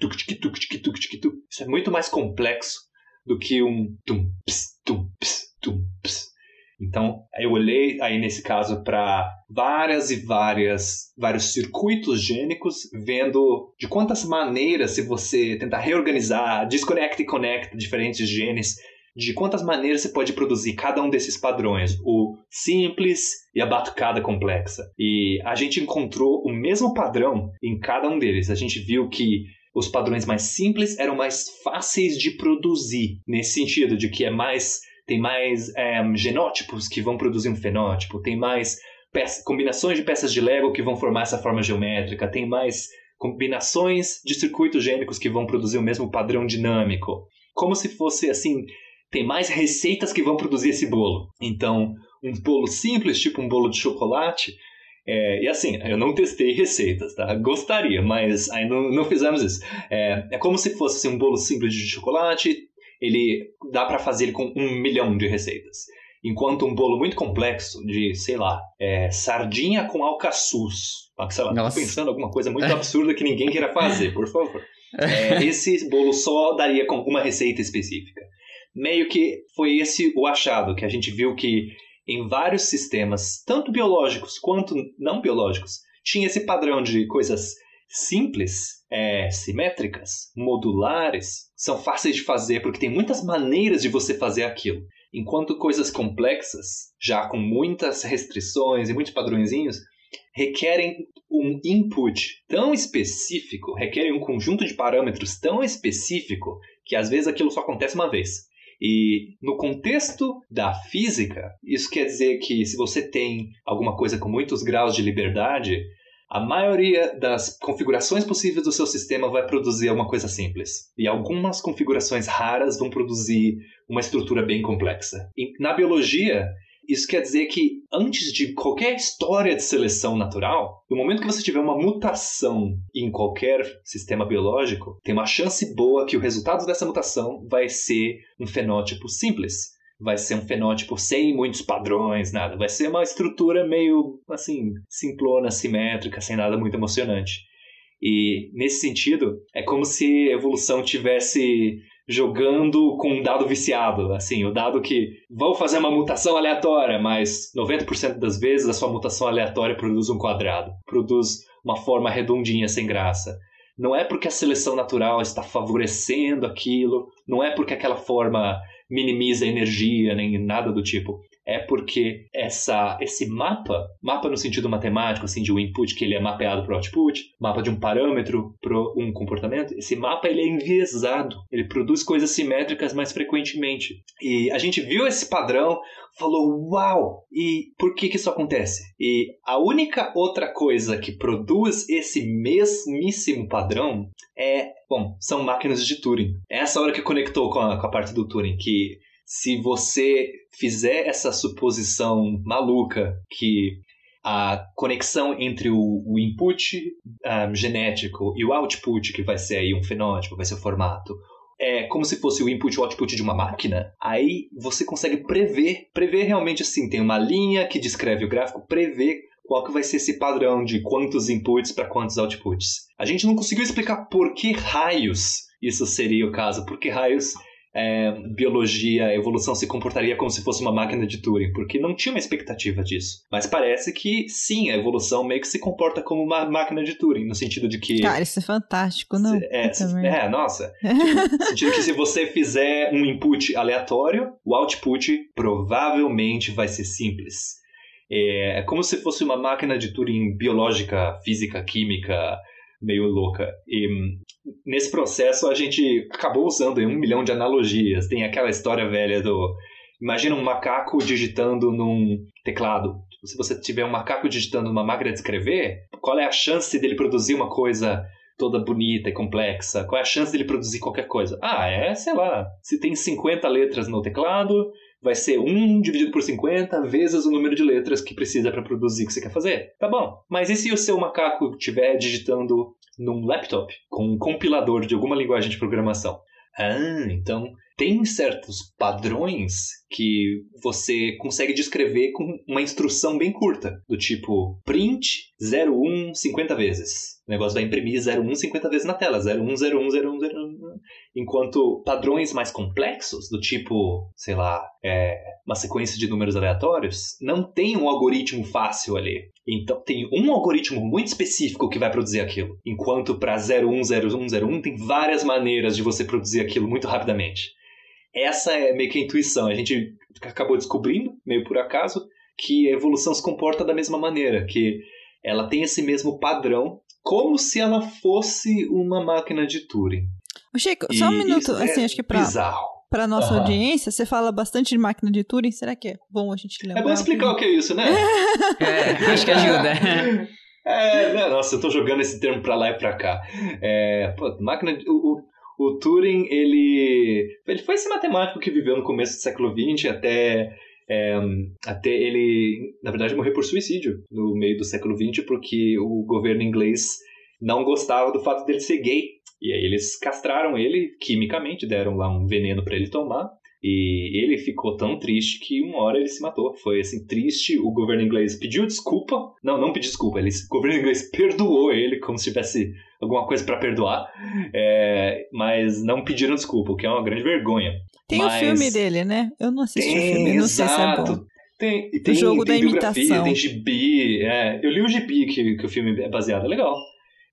Isso é muito mais complexo do que um tum, ps, tum, ps, tum, ps. Então, eu olhei aí nesse caso para várias e várias vários circuitos gênicos, vendo de quantas maneiras se você tentar reorganizar, desconecta e conecta diferentes genes, de quantas maneiras você pode produzir cada um desses padrões, o simples e a batucada complexa. E a gente encontrou o mesmo padrão em cada um deles. A gente viu que os padrões mais simples eram mais fáceis de produzir, nesse sentido de que é mais tem mais é, genótipos que vão produzir um fenótipo, tem mais peças, combinações de peças de Lego que vão formar essa forma geométrica, tem mais combinações de circuitos gênicos que vão produzir o mesmo padrão dinâmico. Como se fosse assim, tem mais receitas que vão produzir esse bolo. Então, um bolo simples, tipo um bolo de chocolate, é, e assim, eu não testei receitas, tá? Gostaria, mas ainda não, fizemos isso. É, é como se fosse assim, um bolo simples de chocolate, ele dá para fazer com um milhão de receitas. Enquanto um bolo muito complexo de, sei lá, é, sardinha com alcaçuz. Sei lá, Nossa. tô pensando alguma coisa muito absurda que ninguém queira fazer, por favor. É, esse bolo só daria com uma receita específica meio que foi esse o achado, que a gente viu que em vários sistemas, tanto biológicos quanto não biológicos, tinha esse padrão de coisas simples, é, simétricas, modulares, são fáceis de fazer porque tem muitas maneiras de você fazer aquilo. Enquanto coisas complexas, já com muitas restrições e muitos padrõezinhos, requerem um input tão específico, requerem um conjunto de parâmetros tão específico que às vezes aquilo só acontece uma vez. E no contexto da física, isso quer dizer que se você tem alguma coisa com muitos graus de liberdade, a maioria das configurações possíveis do seu sistema vai produzir uma coisa simples. E algumas configurações raras vão produzir uma estrutura bem complexa. E na biologia, isso quer dizer que antes de qualquer história de seleção natural, no momento que você tiver uma mutação em qualquer sistema biológico, tem uma chance boa que o resultado dessa mutação vai ser um fenótipo simples. Vai ser um fenótipo sem muitos padrões, nada. Vai ser uma estrutura meio, assim, simplona, simétrica, sem nada muito emocionante. E nesse sentido, é como se a evolução tivesse jogando com um dado viciado, assim, o dado que vão fazer uma mutação aleatória, mas 90% das vezes a sua mutação aleatória produz um quadrado, produz uma forma redondinha sem graça. Não é porque a seleção natural está favorecendo aquilo, não é porque aquela forma minimiza a energia, nem nada do tipo é porque essa, esse mapa, mapa no sentido matemático, assim, de um input que ele é mapeado para o output, mapa de um parâmetro para um comportamento, esse mapa ele é enviesado, ele produz coisas simétricas mais frequentemente. E a gente viu esse padrão, falou, uau! E por que que isso acontece? E a única outra coisa que produz esse mesmíssimo padrão é, bom, são máquinas de Turing. É essa hora que conectou com a, com a parte do Turing, que se você fizer essa suposição maluca que a conexão entre o, o input um, genético e o output, que vai ser aí um fenótipo, vai ser o formato, é como se fosse o input e o output de uma máquina, aí você consegue prever, prever realmente assim, tem uma linha que descreve o gráfico, prever qual que vai ser esse padrão de quantos inputs para quantos outputs. A gente não conseguiu explicar por que raios isso seria o caso, por que raios é, biologia, a evolução se comportaria como se fosse uma máquina de Turing, porque não tinha uma expectativa disso. Mas parece que sim, a evolução meio que se comporta como uma máquina de Turing, no sentido de que. Cara, isso é fantástico, não? É, é nossa. tipo, no sentido que se você fizer um input aleatório, o output provavelmente vai ser simples. É, é como se fosse uma máquina de Turing biológica, física, química, meio louca. E nesse processo a gente acabou usando um milhão de analogias. Tem aquela história velha do. Imagina um macaco digitando num teclado. Se você tiver um macaco digitando numa máquina de escrever, qual é a chance dele produzir uma coisa toda bonita e complexa? Qual é a chance dele produzir qualquer coisa? Ah, é, sei lá. Se tem 50 letras no teclado, vai ser 1 dividido por 50 vezes o número de letras que precisa para produzir o que você quer fazer. Tá bom. Mas e se o seu macaco estiver digitando num laptop com um compilador de alguma linguagem de programação. Ah, então tem certos padrões que você consegue descrever com uma instrução bem curta, do tipo print 01 50 vezes. O negócio vai imprimir 01 50 vezes na tela, 01 01 01 01. Enquanto padrões mais complexos, do tipo, sei lá, é, uma sequência de números aleatórios, não tem um algoritmo fácil ali. Então tem um algoritmo muito específico que vai produzir aquilo. Enquanto para 010101 tem várias maneiras de você produzir aquilo muito rapidamente. Essa é meio que a intuição. A gente acabou descobrindo, meio por acaso, que a evolução se comporta da mesma maneira, que ela tem esse mesmo padrão, como se ela fosse uma máquina de Turing. Chico, só um minuto, assim, é acho que pra, bizarro. pra nossa Aham. audiência, você fala bastante de máquina de Turing, será que é bom a gente lembrar? É bom explicar o que é isso, né? É, acho que ajuda. É, né? Nossa, eu tô jogando esse termo pra lá e pra cá. É, pô, máquina. de- O, o, o Turing, ele. Ele foi esse matemático que viveu no começo do século XX até. é, até ele, na verdade, morrer por suicídio no meio do século XX, porque o governo inglês não gostava do fato dele ser gay. E aí eles castraram ele quimicamente, deram lá um veneno pra ele tomar. E ele ficou tão triste que uma hora ele se matou. Foi assim, triste. O governo inglês pediu desculpa. Não, não pediu desculpa. Ele, o governo inglês perdoou ele como se tivesse alguma coisa pra perdoar. É, mas não pediram desculpa, o que é uma grande vergonha. Tem Mas- o filme dele, né? Eu não assisti o filme, Tem, não sei se é exato. bom. Tem, tem, jogo tem da biografia, imitação. Tem gibi. É, eu li o gibi que, que o filme é baseado, é legal.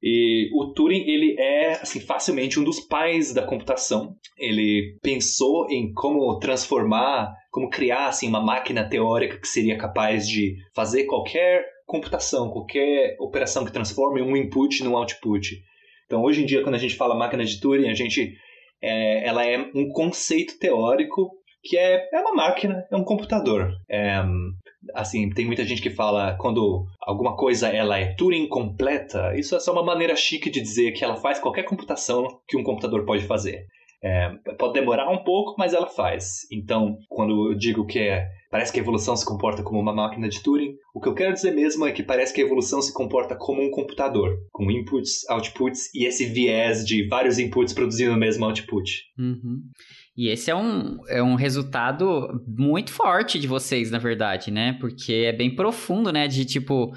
E o Turing, ele é, assim, facilmente um dos pais da computação. Ele pensou em como transformar, como criar, assim, uma máquina teórica que seria capaz de fazer qualquer computação, qualquer operação que transforme um input num output. Então, hoje em dia, quando a gente fala máquina de Turing, a gente, é, ela é um conceito teórico que é, é uma máquina, é um computador. É, assim, tem muita gente que fala quando alguma coisa ela é Turing completa, isso é só uma maneira chique de dizer que ela faz qualquer computação que um computador pode fazer. É, pode demorar um pouco, mas ela faz. Então, quando eu digo que é, parece que a evolução se comporta como uma máquina de Turing, o que eu quero dizer mesmo é que parece que a evolução se comporta como um computador, com inputs, outputs e esse viés de vários inputs produzindo o mesmo output. Uhum. E esse é um, é um resultado muito forte de vocês, na verdade, né? Porque é bem profundo, né? De tipo.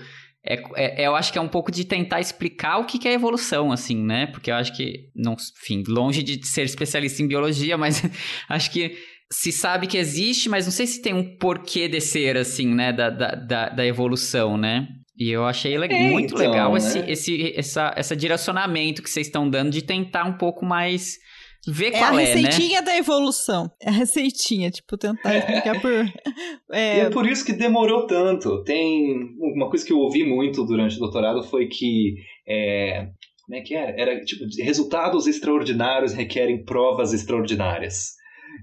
É, é- eu acho que é um pouco de tentar explicar o que, que é evolução, assim, né? Porque eu acho que, não, enfim, longe de ser especialista em biologia, mas acho que se sabe que existe, mas não sei se tem um porquê de ser, assim, né? Da, da, da, da evolução, né? E eu achei le- É, muito então, legal né? esse, esse, essa, essa direcionamento que vocês estão dando de tentar um pouco mais ver É a qual é, né? receitinha da evolução. É a receitinha, tipo, tentar explicar por. E É, é por isso que demorou tanto. Tem uma coisa que eu ouvi muito durante o doutorado foi que é, como é que era? Era tipo resultados extraordinários requerem provas extraordinárias.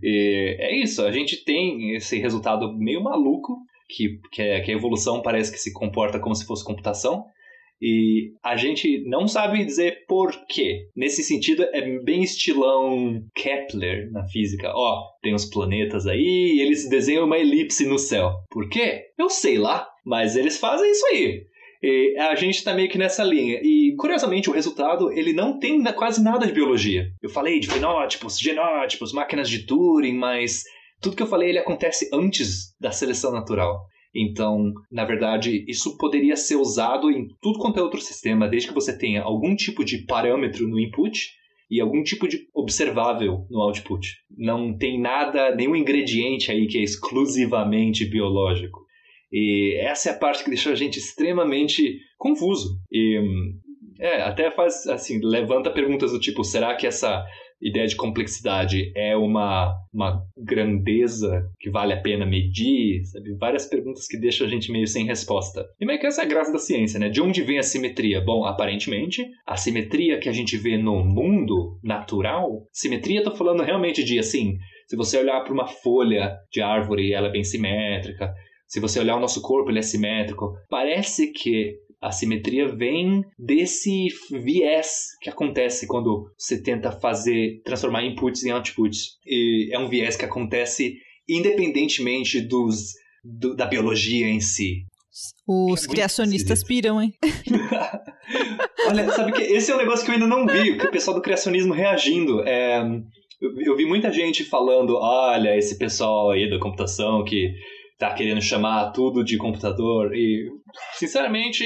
E é isso. A gente tem esse resultado meio maluco que que, é, que a evolução parece que se comporta como se fosse computação. E a gente não sabe dizer por quê. Nesse sentido, é bem estilão Kepler na física. Ó, tem os planetas aí e eles desenham uma elipse no céu. Por quê? Eu sei lá, mas eles fazem isso aí. E a gente tá meio que nessa linha. E, curiosamente, o resultado, ele não tem quase nada de biologia. Eu falei de fenótipos, genótipos, máquinas de Turing, mas tudo que eu falei, ele acontece antes da seleção natural. Então, na verdade, isso poderia ser usado em tudo quanto é outro sistema, desde que você tenha algum tipo de parâmetro no input e algum tipo de observável no output. Não tem nada, nenhum ingrediente aí que é exclusivamente biológico. E essa é a parte que deixou a gente extremamente confuso. E hum, é, até faz assim, levanta perguntas do tipo, será que essa ideia de complexidade é uma, uma grandeza que vale a pena medir? Sabe? Várias perguntas que deixam a gente meio sem resposta. E meio que essa é a graça da ciência, né? De onde vem a simetria? Bom, aparentemente, a simetria que a gente vê no mundo natural, simetria, tô falando realmente de assim, se você olhar para uma folha de árvore, ela é bem simétrica. Se você olhar o nosso corpo, ele é simétrico. Parece que a simetria vem desse viés que acontece quando você tenta fazer transformar inputs em outputs. E é um viés que acontece independentemente dos do- da biologia em si. Os criacionistas piram, hein? Olha, sabe que esse é um negócio que eu ainda não vi, o pessoal do criacionismo reagindo. É, eu, eu, vi muita gente falando, olha, esse pessoal aí da computação que tá querendo chamar tudo de computador. E, sinceramente,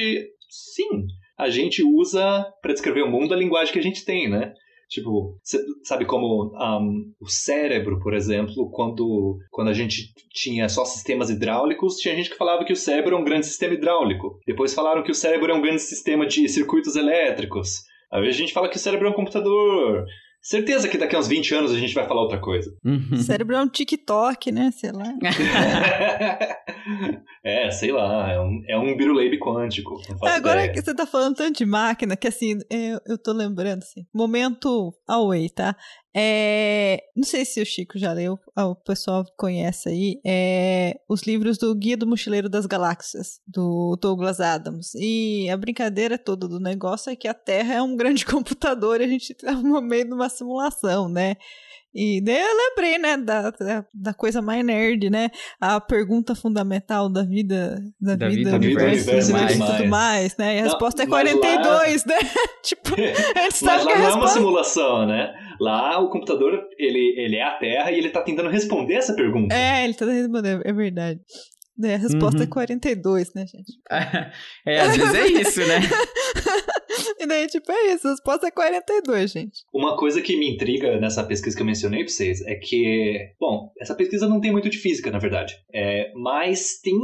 sim, a gente usa para descrever o mundo a linguagem que a gente tem, né? Tipo, sabe como um, o cérebro, por exemplo, quando, quando a gente tinha só sistemas hidráulicos, tinha gente que falava que o cérebro é um grande sistema hidráulico. Depois falaram que o cérebro é um grande sistema de circuitos elétricos. Às vezes a gente fala que o cérebro é um computador. Certeza que daqui a uns 20 anos a gente vai falar outra coisa. Uhum. Cérebro é um TikTok, né? Sei lá. é, sei lá. É um, é um biruleibe quântico. Agora ideia. que você tá falando tanto de máquina, que assim, eu, eu tô lembrando, assim. Momento away, tá? É, não sei se o Chico já leu, o pessoal conhece aí, é, os livros do Guia do Mochileiro das Galáxias, do Douglas Adams. E a brincadeira toda do negócio é que a Terra é um grande computador e a gente está no meio de uma simulação, né? E daí eu lembrei, né, da, da, da, coisa mais nerd, né? A pergunta fundamental da vida, da, da vida, vida, universo, universo, universo e tudo mais, né? E a não, resposta é 42, lá... né? tipo, a gente sabe mas lá que a não resposta... é uma simulação, né? Lá o computador, ele, ele é a Terra e ele tá tentando responder essa pergunta. É, ele tá tentando responder, é verdade. É, a resposta é uhum. é 42, né, gente? é, às vezes é isso, né? e daí, tipo, é isso, a resposta é 42, gente. Uma coisa que me intriga nessa pesquisa que eu mencionei pra vocês é que, bom, essa pesquisa não tem muito de física, na verdade. É, mas tem,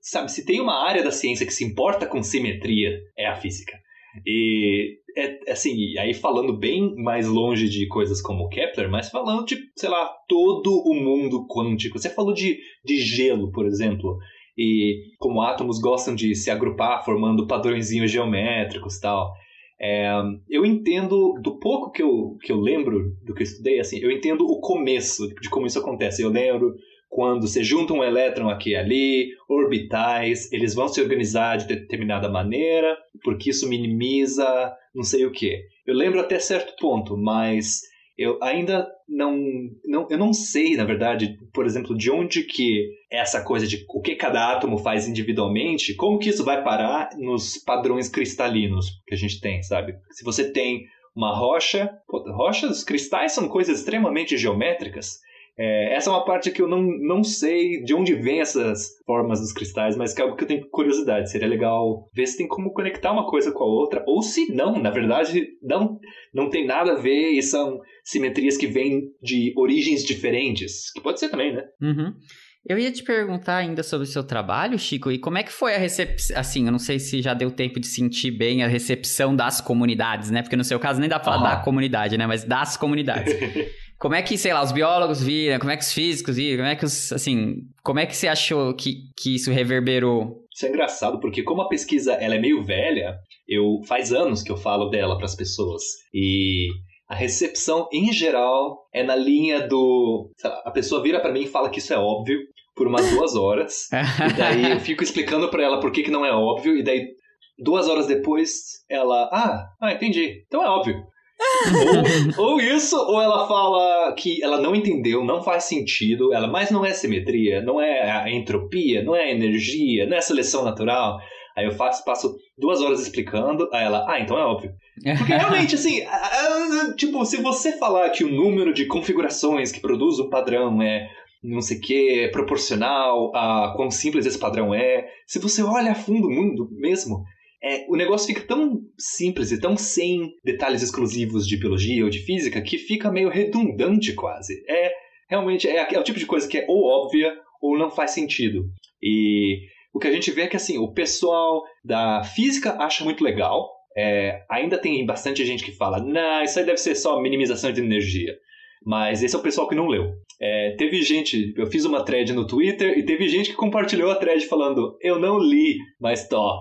sabe, se tem uma área da ciência que se importa com simetria, é a física. E é assim, aí falando bem mais longe de coisas como Kepler, mas falando de, sei lá, todo o mundo quântico. Você falou de, de gelo, por exemplo, e como átomos gostam de se agrupar formando padrõezinhos geométricos tal. É, eu entendo, do pouco que eu, que eu lembro do que eu estudei, assim, eu entendo o começo de como isso acontece. Eu lembro quando você junta um elétron aqui e ali, orbitais, eles vão se organizar de determinada maneira, porque isso minimiza não sei o que. Eu lembro até certo ponto, mas eu ainda não, não eu não sei, na verdade, por exemplo, de onde que essa coisa de o que cada átomo faz individualmente, como que isso vai parar nos padrões cristalinos que a gente tem, sabe? Se você tem uma rocha, pô, rochas, cristais são coisas extremamente geométricas. É, essa é uma parte que eu não, não sei de onde vem essas formas dos cristais, mas que é algo que eu tenho curiosidade. Seria legal ver se tem como conectar uma coisa com a outra, ou se não, na verdade, não, não tem nada a ver e são simetrias que vêm de origens diferentes. Que pode ser também, né? Uhum. Eu ia te perguntar ainda sobre o seu trabalho, Chico, e como é que foi a recepção, assim, eu não sei se já deu tempo de sentir bem a recepção das comunidades, né? Porque no seu caso nem dá pra falar da comunidade, né? Mas das comunidades. Como é que, sei lá, os biólogos viram, como é que os físicos viram, como é que os, assim, como é que você achou que, que isso reverberou? Isso é engraçado, porque como a pesquisa ela é meio velha, eu faz anos que eu falo dela para as pessoas. E a recepção em geral é na linha do, lá, a pessoa vira para mim e fala que isso é óbvio por umas duas horas, e daí eu fico explicando para ela por que, que não é óbvio, e daí duas horas depois ela, ah, ah, entendi, então é óbvio ou, ou, isso, ou ela fala que ela não entendeu, não faz sentido, ela, mas não é simetria, não é a entropia, não é a energia, não é a seleção natural. Aí eu faço, passo duas horas explicando, aí ela, ah, então é óbvio. Porque realmente, assim, tipo, se você falar que o número de configurações que produz um padrão é não sei o que, é proporcional a quão simples esse padrão é, se você olha a fundo o mundo mesmo, é, o negócio fica tão simples e tão sem detalhes exclusivos de biologia ou de física que fica meio redundante quase. É realmente é, é o tipo de coisa que é ou óbvia ou não faz sentido. E o que a gente vê é que assim, o pessoal da física acha muito legal. É, ainda tem bastante gente que fala, não, isso aí deve ser só minimização de energia. Mas esse é o pessoal que não leu. É, teve gente, eu fiz uma thread no Twitter e teve gente que compartilhou a thread falando, eu não li, mas tó,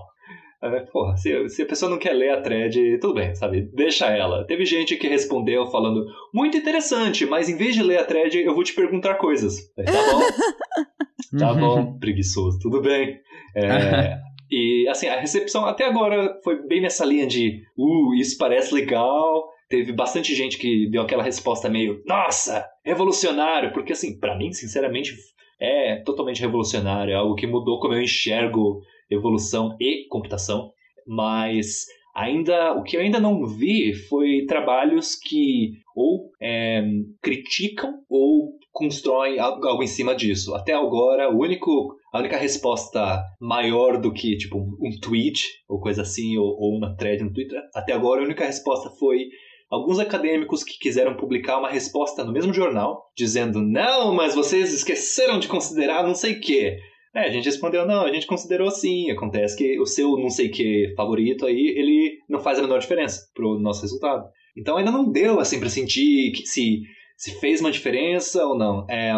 porra, se, se, a pessoa não quer ler a thread, tudo bem, sabe? Deixa ela. Teve gente que respondeu falando, muito interessante, mas em vez de ler a thread, eu vou te perguntar coisas. Tá bom? tá bom, preguiçoso, tudo bem. É, e assim, a recepção até agora foi bem nessa linha de, uh, isso parece legal. Teve bastante gente que deu aquela resposta meio, nossa, revolucionário, porque assim, para mim, sinceramente, é totalmente revolucionário, é algo que mudou como eu enxergo evolução e computação, mas ainda o que eu ainda não vi foi trabalhos que ou é, criticam ou constroem algo em cima disso. Até agora, o único, a única resposta maior do que tipo um tweet ou coisa assim ou, ou uma thread no Twitter, até agora a única resposta foi alguns acadêmicos que quiseram publicar uma resposta no mesmo jornal, dizendo: não, mas vocês esqueceram de considerar não sei o quê. É, a gente respondeu, não, a gente considerou sim. Acontece que o seu não sei que favorito aí, ele não faz a menor diferença pro nosso resultado. Então ainda não deu assim para sentir que se, se fez uma diferença ou não. É,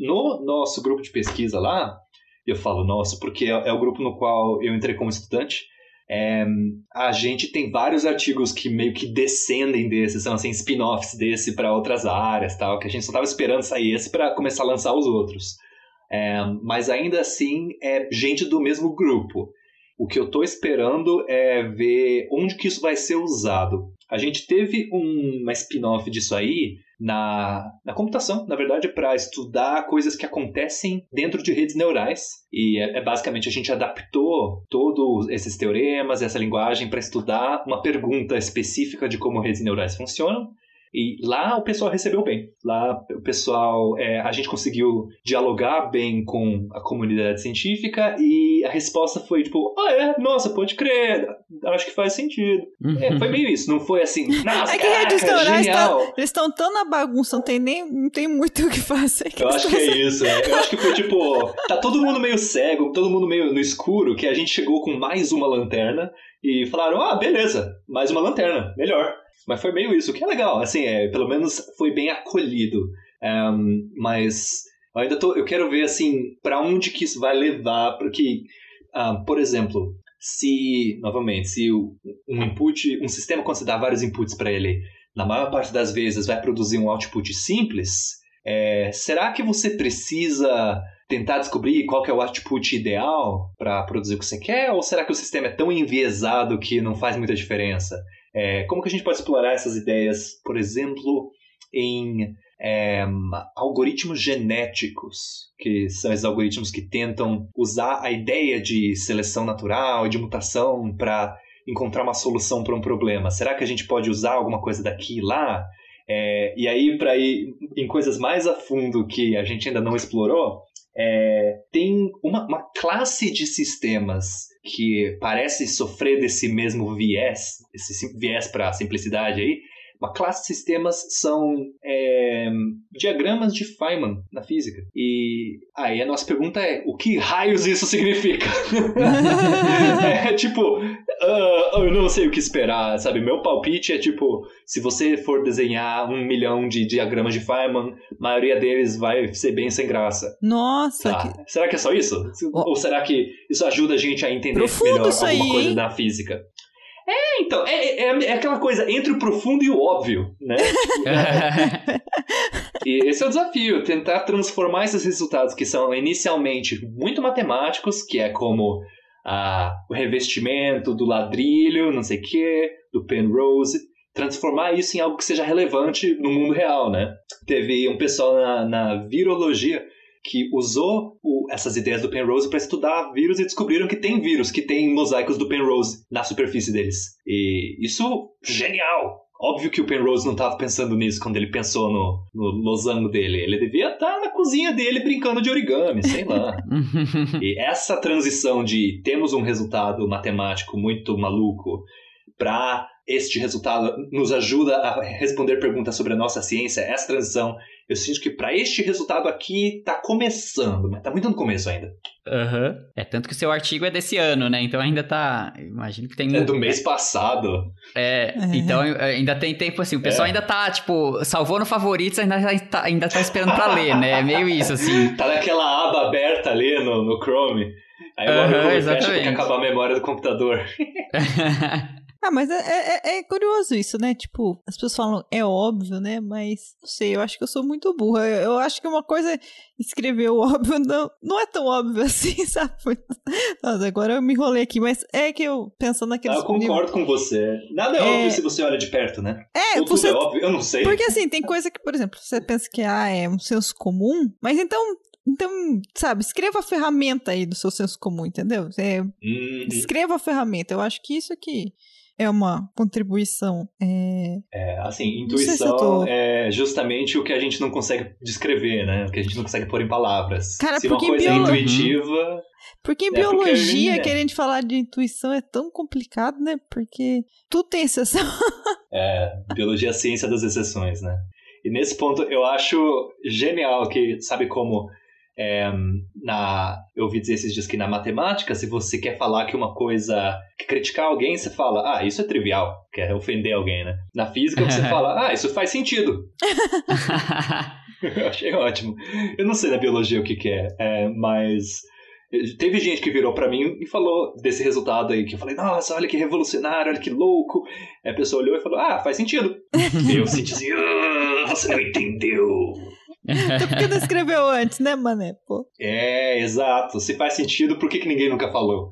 no nosso grupo de pesquisa lá, eu falo nosso porque é, é o grupo no qual eu entrei como estudante. É, a gente tem vários artigos que meio que descendem desse, são assim spin-offs desse para outras áreas, tal, que a gente só estava esperando sair esse para começar a lançar os outros. É, mas ainda assim é gente do mesmo grupo. O que eu estou esperando é ver onde que isso vai ser usado. A gente teve um, uma spin-off disso aí na, na computação, na verdade, para estudar coisas que acontecem dentro de redes neurais. E é, é basicamente a gente adaptou todos esses teoremas, essa linguagem, para estudar uma pergunta específica de como redes neurais funcionam. E lá o pessoal recebeu bem. Lá o pessoal, é, a gente conseguiu dialogar bem com a comunidade científica e a resposta foi tipo, ah é, nossa, pode crer, acho que faz sentido. É, foi meio isso, não foi assim, nossa, é que caraca, restaurar genial. Está, eles estão tão na bagunça, não tem nem não tem muito o que fazer. Eu acho que é isso, é. eu acho que foi tipo, tá todo mundo meio cego, todo mundo meio no escuro, que a gente chegou com mais uma lanterna e falaram, ah, beleza, mais uma lanterna, melhor. Mas foi meio isso, o que é legal, assim, é, pelo menos foi bem acolhido. Um, mas eu ainda tô, eu quero ver, assim, para onde que isso vai levar, porque, um, por exemplo, se, novamente, se um input, um sistema, quando você dá vários inputs para ele, na maior parte das vezes vai produzir um output simples, é, será que você precisa tentar descobrir qual é o output ideal para produzir o que você quer? Ou será que o sistema é tão enviesado que não faz muita diferença? É, como que a gente pode explorar essas ideias, por exemplo, em é, algoritmos genéticos, que são esses algoritmos que tentam usar a ideia de seleção natural e de mutação para encontrar uma solução para um problema. Será que a gente pode usar alguma coisa daqui e lá? É, e aí, para ir em coisas mais a fundo que a gente ainda não explorou, é, tem uma, uma classe de sistemas que parece sofrer desse mesmo viés, esse viés para simplicidade aí, uma classe de sistemas são é, diagramas de Feynman na física. E aí a nossa pergunta é: o que raios isso significa? é tipo, uh, eu não sei o que esperar, sabe? Meu palpite é tipo: se você for desenhar um milhão de diagramas de Feynman, a maioria deles vai ser bem sem graça. Nossa! Tá. Que... Será que é só isso? Oh. Ou será que isso ajuda a gente a entender Profundo melhor alguma aí, coisa hein? da física? É, então, é, é, é, aquela coisa entre o profundo e o óbvio, né? e esse é o desafio, tentar transformar esses resultados que são inicialmente muito matemáticos, que é como ah, o revestimento do ladrilho, não sei o quê, do Penrose, transformar isso em algo que seja relevante no mundo real, né? Teve um pessoal na, na virologia que usou o, essas ideias do Penrose para estudar vírus e descobriram que tem vírus, que tem mosaicos do Penrose na superfície deles. E isso, genial! Óbvio que o Penrose não estava pensando nisso quando ele pensou no, no losango dele. Ele devia estar na cozinha dele brincando de origami, sei lá. e essa transição de temos um resultado matemático muito maluco para este resultado nos ajuda a responder perguntas sobre a nossa ciência, essa transição eu sinto que para este resultado aqui tá começando, mas tá muito no começo ainda. Aham. Uhum. É tanto que o seu artigo é desse ano, né? Então ainda tá. Imagino que tem É do mês passado. É, então ainda tem tempo assim. O pessoal É. ainda tá, tipo, salvou no favoritos, ainda tá, ainda tá esperando pra ler, né? É meio isso, assim. Tá naquela aba aberta ali no, no Chrome. Aí o Chrome fecha porque exatamente. acabar a memória do computador. Ah, mas é, é, é curioso isso, né? Tipo, as pessoas falam, é óbvio, né? Mas, não sei, eu acho que eu sou muito burra. Eu, eu acho que uma coisa, escrever o óbvio não, não é tão óbvio assim, sabe? Nossa, agora eu me enrolei aqui, mas é que eu, pensando Ah, naqueles... eu concordo com você. Nada é, É. óbvio se você olha de perto, né? É, Ou você... é óbvio, eu não sei. Porque assim, tem coisa que, por exemplo, você pensa que ah, é um senso comum, mas então Então, sabe, escreva a ferramenta aí do seu senso comum, entendeu? É, Uhum. escreva a ferramenta. Eu acho que isso aqui é uma contribuição. É... É, assim, se intuição eu tô- é justamente o que a gente não consegue descrever, né? O que a gente não consegue pôr em palavras. Cara, Se uma porque coisa é intuitiva, Porque em É, porque, biologia, né? querendo falar de intuição é tão complicado, né? Porque tudo tem exceção. é, biologia é a ciência das exceções, né? E nesse ponto eu acho genial que, sabe como é, na, eu ouvi dizer esses dias que na matemática, se você quer falar que uma coisa, que criticar alguém, você fala, ah, isso é trivial, quer ofender alguém, né? Na física você fala, ah, isso faz sentido. Eu achei ótimo. Eu não sei na biologia o que, que é, é, mas teve gente que virou pra mim e falou desse resultado aí, que eu falei, nossa, olha que revolucionário, olha que louco. Aí a pessoa olhou e falou, ah, faz sentido. e eu senti assim, ah, você não entendeu. Então por que não escreveu antes, né, mané? Pô. É, exato. Se faz sentido, por que, que ninguém nunca falou?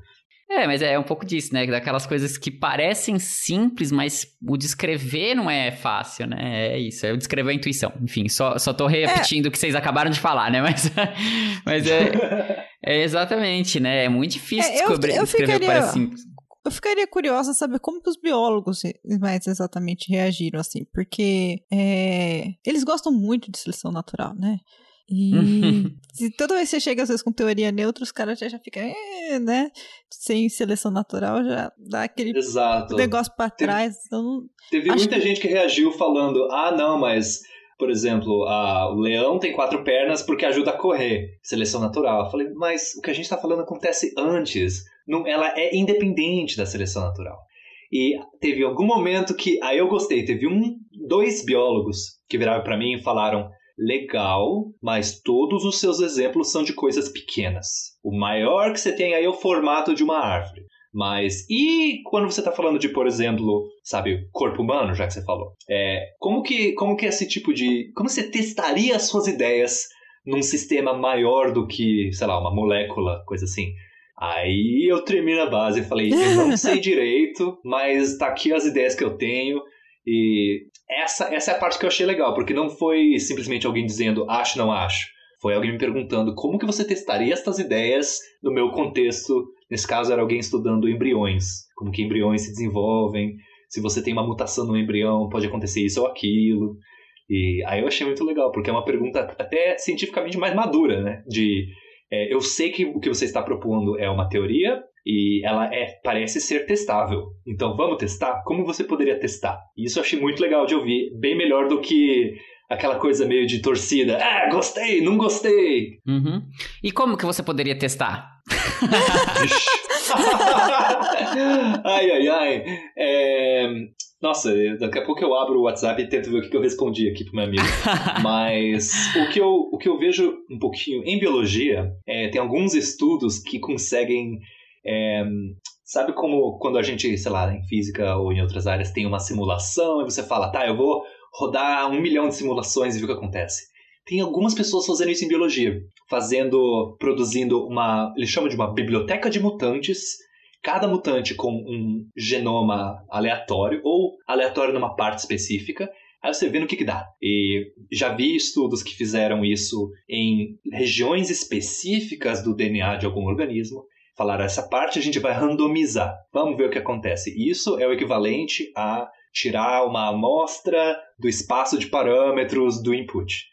É, mas é um pouco disso, né? Daquelas coisas que parecem simples, mas o descrever não é fácil, né? É isso, é o descrever a intuição. Enfim, só, só tô repetindo o que vocês acabaram de falar, né? Mas, mas é, é exatamente, né? É muito difícil É, eu- descobrir, eu descrever o que ficaria- parece simples. Eu ficaria curiosa saber como que os biólogos mais exatamente reagiram, assim, porque é, eles gostam muito de seleção natural, né? E se toda vez que você chega, às vezes, com teoria neutra, os caras já, já ficam, "É", né? Sem seleção natural, já dá aquele Exato. negócio pra Tem- trás. Então, Teve muita gente que reagiu falando: ah, não, mas, por exemplo, a- o leão tem quatro pernas porque ajuda a correr. Seleção natural. Eu falei, mas o que a gente está falando acontece antes. Não, ela é independente da seleção natural. E teve algum momento que. Aí eu gostei. Teve um, dois biólogos que viraram para mim e falaram. Legal, mas todos os seus exemplos são de coisas pequenas. O maior que você tem aí é o formato de uma árvore. Mas e quando você está falando de, por exemplo, sabe, corpo humano, já que você falou, é, como que como que esse tipo de, como você testaria as suas ideias num sistema maior do que, sei lá, uma molécula, coisa assim? Aí eu tremi na base e falei, eu não sei direito, mas tá aqui as ideias que eu tenho e essa essa é a parte que eu achei legal, porque não foi simplesmente alguém dizendo acho não acho. Foi alguém me perguntando como que você testaria estas ideias no meu contexto Nesse caso, era alguém estudando embriões, como que embriões se desenvolvem, se você tem uma mutação no embrião, pode acontecer isso ou aquilo. E aí eu achei muito legal, porque é uma pergunta até cientificamente mais madura, né? De é, eu sei que o que você está propondo é uma teoria e ela é, parece ser testável. Então vamos testar? Como você poderia testar? Isso eu achei muito legal de ouvir, bem melhor do que aquela coisa meio de torcida. Ah, gostei, não gostei. Uhum. E como que você poderia testar? ai, ai, ai. É... Nossa, daqui a pouco eu abro o WhatsApp e tento ver o que eu respondi aqui pro meu amigo. Mas o que eu, o que eu vejo um pouquinho em biologia, é, tem alguns estudos que conseguem. é, sabe como quando a gente, sei lá, em física ou em outras áreas, tem uma simulação e você fala, tá, eu vou rodar um milhão de simulações e ver o que acontece. Tem algumas pessoas fazendo isso em biologia, fazendo, produzindo uma, eles chamam de uma biblioteca de mutantes, cada mutante com um genoma aleatório ou aleatório numa parte específica. Aí você vê no que, que dá. E já vi estudos que fizeram isso em regiões específicas do DNA de algum organismo. Falaram, essa parte a gente vai randomizar. Vamos ver o que acontece. Isso é o equivalente a tirar uma amostra do espaço de parâmetros do input.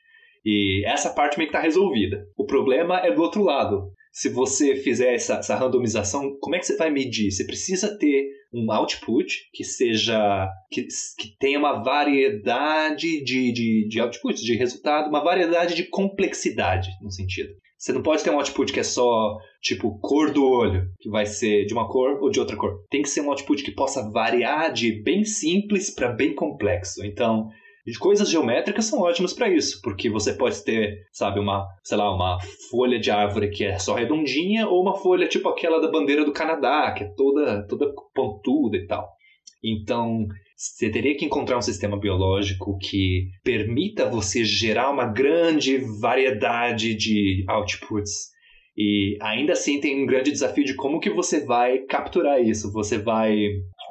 E essa parte meio que está resolvida. O problema é do outro lado. Se você fizer essa, essa randomização, como é que você vai medir? Você precisa ter um output que seja. que, que tenha uma variedade de, de, de outputs, de resultado, uma variedade de complexidade, no sentido. Você não pode ter um output que é só, tipo, cor do olho, que vai ser de uma cor ou de outra cor. Tem que ser um output que possa variar de bem simples para bem complexo. Então, coisas geométricas são ótimas para isso, porque você pode ter, sabe, uma, sei lá, uma folha de árvore que é só redondinha ou uma folha tipo aquela da bandeira do Canadá, que é toda toda pontuda e tal. Então, você teria que encontrar um sistema biológico que permita você gerar uma grande variedade de outputs. E ainda assim tem um grande desafio de como que você vai capturar isso. Você vai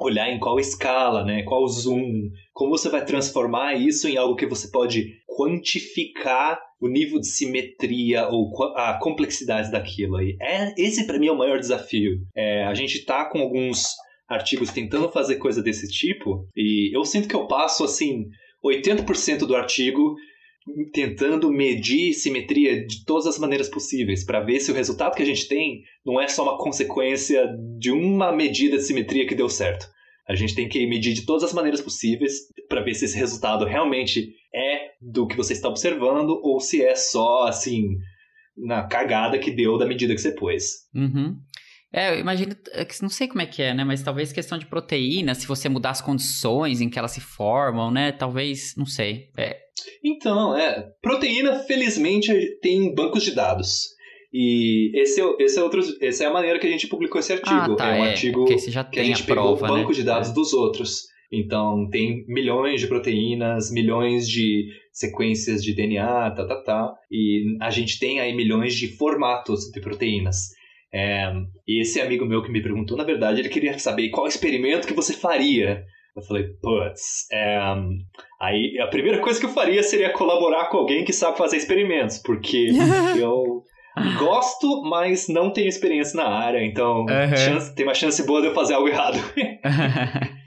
olhar em qual escala, né? Qual zoom, como você vai transformar isso em algo que você pode quantificar o nível de simetria ou a complexidade daquilo. E é, esse para mim é o maior desafio. É, a gente tá com alguns artigos tentando fazer coisa desse tipo e eu sinto que eu passo assim 80% do artigo tentando medir simetria de todas as maneiras possíveis para ver se o resultado que a gente tem não é só uma consequência de uma medida de simetria que deu certo. A gente tem que medir de todas as maneiras possíveis para ver se esse resultado realmente é do que você está observando ou se é só assim na cagada que deu da medida que você pôs. Uhum. É, eu imagino, é não sei como é que é, né? Mas talvez questão de proteína, se você mudar as condições em que elas se formam, né? Talvez, não sei. É. Então, é. Proteína, felizmente, tem bancos de dados. E esse é, esse é outro, essa é a maneira que a gente publicou esse artigo. Ah, tá, é um é, artigo que a gente a pegou o banco né? de dados é. dos outros. Então, tem milhões de proteínas, milhões de sequências de DNA, tá, tá, tá. E a gente tem aí milhões de formatos de proteínas. É, e esse amigo meu que me perguntou, na verdade, ele queria saber qual experimento que você faria. Eu falei, putz, é, aí a primeira coisa que eu faria seria colaborar com alguém que sabe fazer experimentos, porque eu gosto, mas não tenho experiência na área, então Uhum. chance- tem uma chance boa de eu fazer algo errado.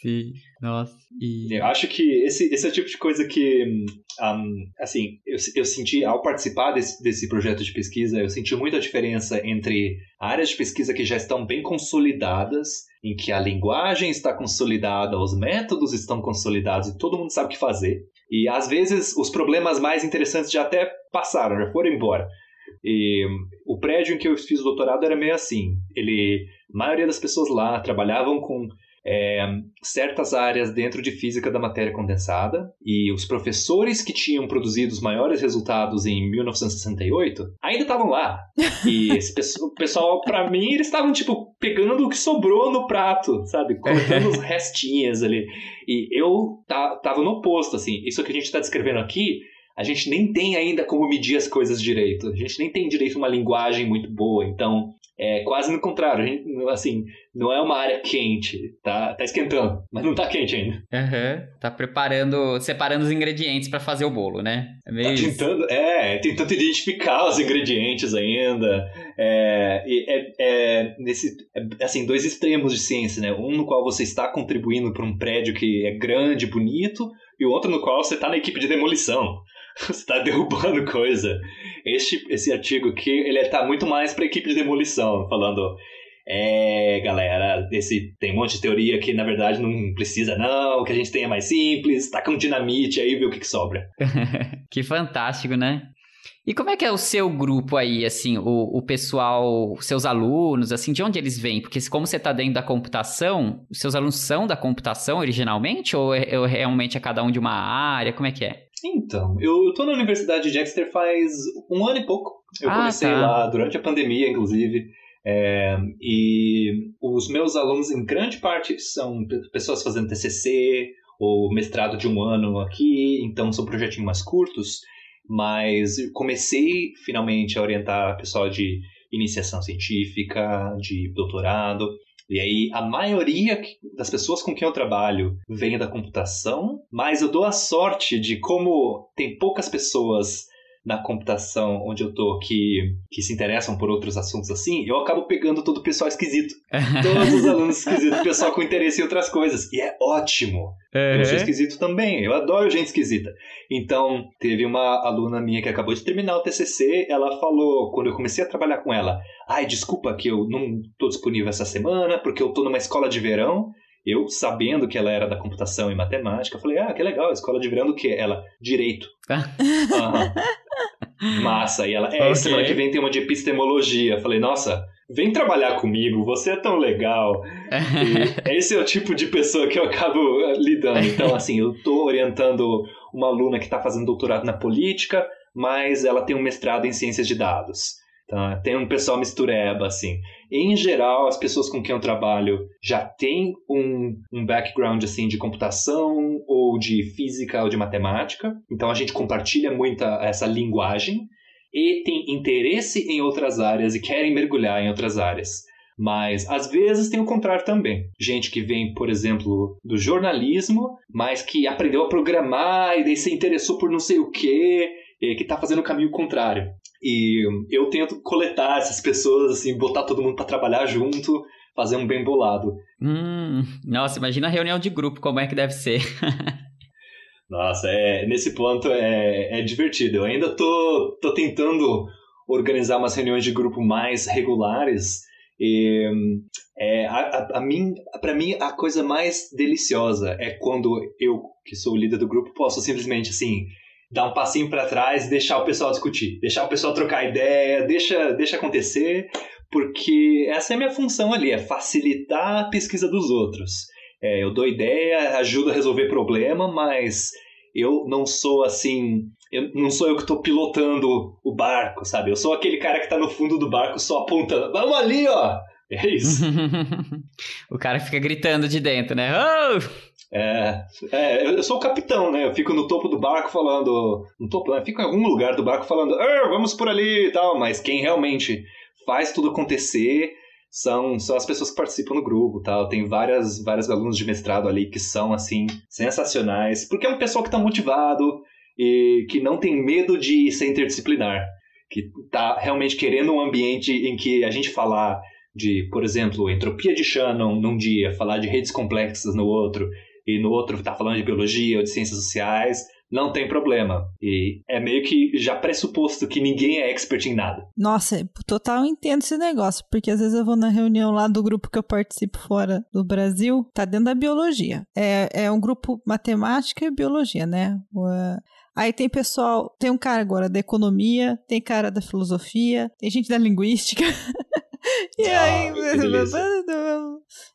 Sim, nossa. E... Eu acho que esse, esse é o tipo de coisa que, um, assim, eu, eu senti ao participar desse, desse projeto de pesquisa, eu senti muita diferença entre áreas de pesquisa que já estão bem consolidadas, em que a linguagem está consolidada, os métodos estão consolidados e todo mundo sabe o que fazer. E às vezes os problemas mais interessantes já até passaram, já foram embora. E o prédio em que eu fiz o doutorado era meio assim. Ele, a maioria das pessoas lá trabalhavam com é, certas áreas dentro de física da matéria condensada e os professores que tinham produzido os maiores resultados em 1968 ainda estavam lá. E esse pessoal, para mim, eles estavam tipo pegando o que sobrou no prato, sabe? Cortando os restinhas ali. E eu ta- tava no oposto, assim. Isso que a gente tá descrevendo aqui, a gente nem tem ainda como medir as coisas direito. A gente nem tem direito uma linguagem muito boa. Então, é quase no contrário. Gente, assim, não é uma área quente. Tá, tá esquentando, mas não tá quente ainda. Aham, Tá preparando, separando os ingredientes pra fazer o bolo, né? É meio Tá isso. tentando, é, tentando identificar os ingredientes ainda. É, é, é nesse, é, assim, dois extremos de ciência, né? Um no qual você está contribuindo para um prédio que é grande, bonito, e o outro no qual você está na equipe de demolição. Você está derrubando coisa. Este, esse artigo aqui, ele está muito mais para a equipe de demolição, falando... É, galera, esse, tem um monte de teoria que na verdade não precisa não, o que a gente tem é mais simples, taca um dinamite aí e vê o que, que sobra. que fantástico, né? E como é que é o seu grupo aí, assim, o, o pessoal, seus alunos, assim, de onde eles vêm? Porque como você está dentro da computação, os seus alunos são da computação originalmente ou, é- ou realmente é cada um de uma área? Como é que é? Então, eu tô na Universidade de Exeter faz um ano e pouco. Eu Ah, comecei tá. lá durante a pandemia, inclusive. É, e os meus alunos, em grande parte, são pe- pessoas fazendo TCC ou mestrado de um ano aqui, então são projetinhos mais curtos. Mas comecei finalmente a orientar pessoal de iniciação científica, de doutorado. E aí, a maioria das pessoas com quem eu trabalho vem da computação, mas eu dou a sorte de como tem poucas pessoas na computação onde eu tô que, que se interessam por outros assuntos assim, eu acabo pegando todo o pessoal esquisito. Todos os alunos esquisitos, pessoal com interesse em outras coisas. E é ótimo. Eu sou esquisito também, eu adoro gente esquisita. Então, teve uma aluna minha que acabou de terminar o TCC, ela falou, quando eu comecei a trabalhar com ela, ai, desculpa que eu não tô disponível essa semana, porque eu tô numa escola de verão. Eu, sabendo que ela era da computação e matemática, falei, ah, que legal, escola de verão do quê? Ela, direito. Aham. Massa. E ela, é, Ok. semana que vem tem uma de epistemologia. Falei, nossa, vem trabalhar comigo, você é tão legal. E esse é o tipo de pessoa que eu acabo eh, lidando. Então, assim, eu tô orientando uma aluna que está fazendo doutorado na política, mas ela tem um mestrado em ciências de dados. Tá? Tem um pessoal mistureba, assim. Em geral, as pessoas com quem eu trabalho já têm um, um background, assim, de computação ou de física ou de matemática. Então, a gente compartilha muita essa linguagem e tem interesse em outras áreas e querem mergulhar em outras áreas. Mas às vezes tem o contrário também. Gente que vem, por exemplo, do jornalismo, mas que aprendeu a programar e daí se interessou por não sei o quê que está fazendo o caminho contrário. E eu tento coletar essas pessoas, assim, botar todo mundo para trabalhar junto, fazer um bem bolado. Hum, nossa, imagina a reunião de grupo, como é que deve ser. nossa, é, nesse ponto é, é divertido. Eu ainda tô, tô tentando organizar umas reuniões de grupo mais regulares. E é, a, a, a mim, para mim, a coisa mais deliciosa é quando eu, que sou o líder do grupo, posso simplesmente assim dar um passinho para trás e deixar o pessoal discutir, deixar o pessoal trocar ideia, deixa, deixa acontecer, porque essa é a minha função ali, é facilitar a pesquisa dos outros. É, eu dou ideia, ajudo a resolver problema, mas eu não sou assim, eu, não sou eu que estou pilotando o barco, sabe? Eu sou aquele cara que está no fundo do barco só apontando, vamos ali, ó! É isso. o cara fica gritando de dentro, né? Oh! É, é, eu sou o capitão, né? Eu fico no topo do barco falando. No topo, né? Fico em algum lugar do barco falando, vamos por ali e tal, mas quem realmente faz tudo acontecer são, são as pessoas que participam do grupo tal. Tem várias, vários alunos de mestrado ali que são, assim, sensacionais, porque é um pessoal que está motivado e que não tem medo de ser interdisciplinar, que está realmente querendo um ambiente em que a gente falar de, por exemplo, entropia de Shannon num dia, falar de redes complexas no outro, e no outro está falando de biologia ou de ciências sociais, não tem problema. E é meio que já pressuposto que ninguém é expert em nada. Nossa, total entendo esse negócio, porque às vezes eu vou na reunião lá do grupo que eu participo fora do Brasil, tá dentro da biologia. É, é um grupo matemática e biologia, né? Aí tem pessoal, tem um cara agora da economia, tem cara da filosofia, tem gente da linguística. e ah, aí,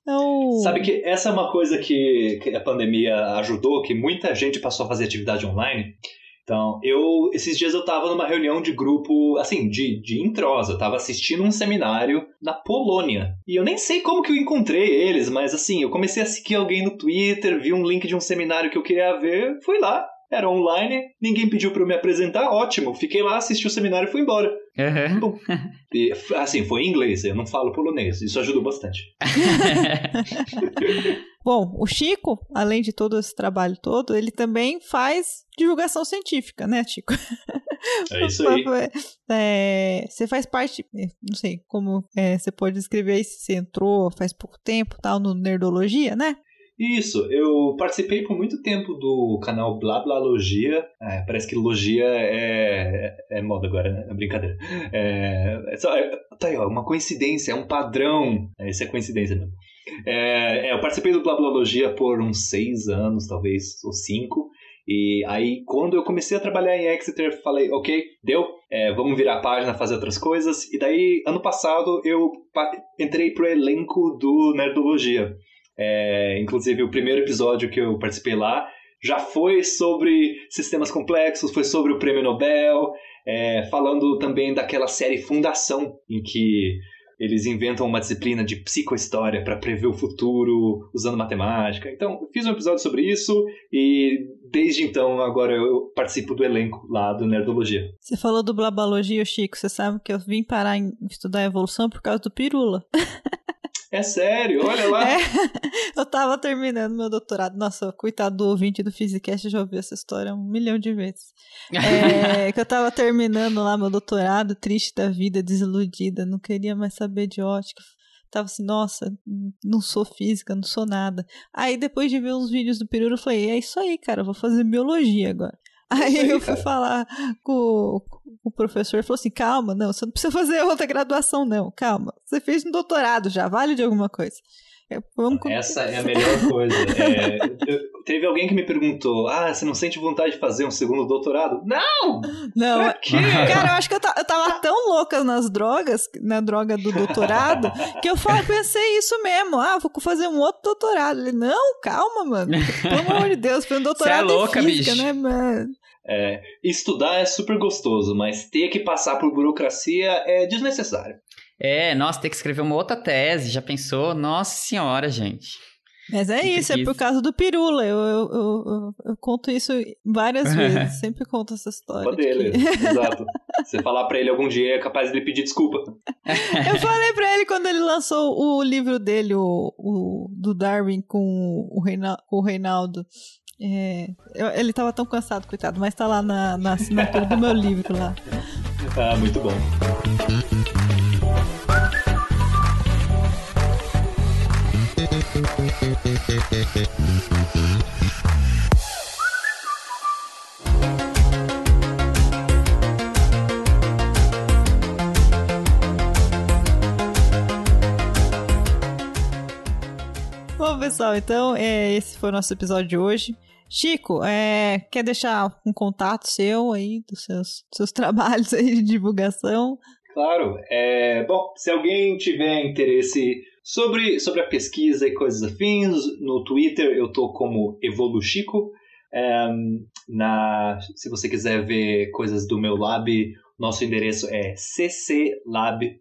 é um... Sabe que essa é uma coisa que, que a pandemia ajudou, que muita gente passou a fazer atividade online. Então, eu esses dias eu tava numa reunião de grupo, assim, de, de introsa, eu tava assistindo um seminário na Polônia. E eu nem sei como que eu encontrei eles, mas assim, eu comecei a seguir alguém no Twitter, vi um link de um seminário que eu queria ver, fui lá, era online, ninguém pediu para eu me apresentar, ótimo. Fiquei lá, assisti o seminário e fui embora. Uhum. E, assim, foi em inglês, eu não falo polonês. Isso ajudou bastante. Bom, o Chico, além de todo esse trabalho todo, ele também faz divulgação científica, né, Chico? É isso aí. É, você faz parte, é, não sei como é, você pode descrever aí se você entrou faz pouco tempo, tal, no Nerdologia, né? Isso, eu participei por muito tempo do canal Blá Blá Logia. É, parece que logia é, é, é moda agora, né? É brincadeira. É, é só, é, tá aí, ó, uma coincidência, é um padrão. É, isso é coincidência mesmo. Eu participei do Blá Blá Logia por uns seis anos, talvez, ou cinco. E aí, quando eu comecei a trabalhar em Exeter, falei, ok, deu, é, vamos virar a página, fazer outras coisas. E daí, ano passado, eu entrei pro elenco do Nerdologia. É, inclusive, o primeiro episódio que eu participei lá já foi sobre sistemas complexos, foi sobre o prêmio Nobel, é, falando também daquela série Fundação, em que eles inventam uma disciplina de psicohistória para prever o futuro usando matemática. Então, fiz um episódio sobre isso e desde então agora eu participo do elenco lá do Nerdologia. Você falou do Blabalogia, Chico. Você sabe que eu vim parar em estudar evolução por causa do Pirula. É sério, olha lá. É, eu tava terminando meu doutorado. Nossa, coitado do ouvinte do Physicast, já ouviu essa história um milhão de vezes. É, que eu tava terminando lá meu doutorado, triste da vida, desiludida, não queria mais saber de ótica. Tava assim, nossa, não sou física, não sou nada. Aí depois de ver uns vídeos do Peruro, eu falei, é isso aí, cara, eu vou fazer biologia agora. Aí, aí eu fui cara. falar com, com, o professor, falou assim, calma, não, você não precisa fazer outra graduação, não, calma. Você fez um doutorado já, vale de alguma coisa. É, Essa é a melhor coisa. É, eu, teve alguém que me perguntou: Ah, você não sente vontade de fazer um segundo doutorado? Não! Não, cara, eu acho que eu, eu tava tão louca nas drogas, na droga do doutorado, que eu falei, pensei isso mesmo. Ah, vou fazer um outro doutorado. Ele, não, calma, mano. Pelo amor de Deus, foi um doutorado você é louca, em física, bicho. né, mano? É, estudar é super gostoso, mas ter que passar por burocracia é desnecessário. É, nossa, ter que escrever uma outra tese, já pensou? Nossa senhora, gente. Mas é que isso, é por causa do Pirula. Eu, eu, eu, eu conto isso várias vezes, sempre conto essa história. dele, que... exato. Você falar pra ele algum dia é capaz de pedir desculpa. eu falei pra ele quando ele lançou o livro dele, o, o do Darwin com o, com o Reinaldo É, eu, ele tava tão cansado, coitado, mas tá lá na, na assinatura do meu livro lá. Ah, muito bom. Bom, pessoal, então é, esse foi o nosso episódio de hoje. Chico, é, quer deixar um contato seu aí, dos seus, seus trabalhos aí de divulgação? Claro. É, bom, se alguém tiver interesse sobre, sobre a pesquisa e coisas afins, no Twitter eu tô como Evoluchico. É, na, se você quiser ver coisas do meu lab, nosso endereço é cclab.science.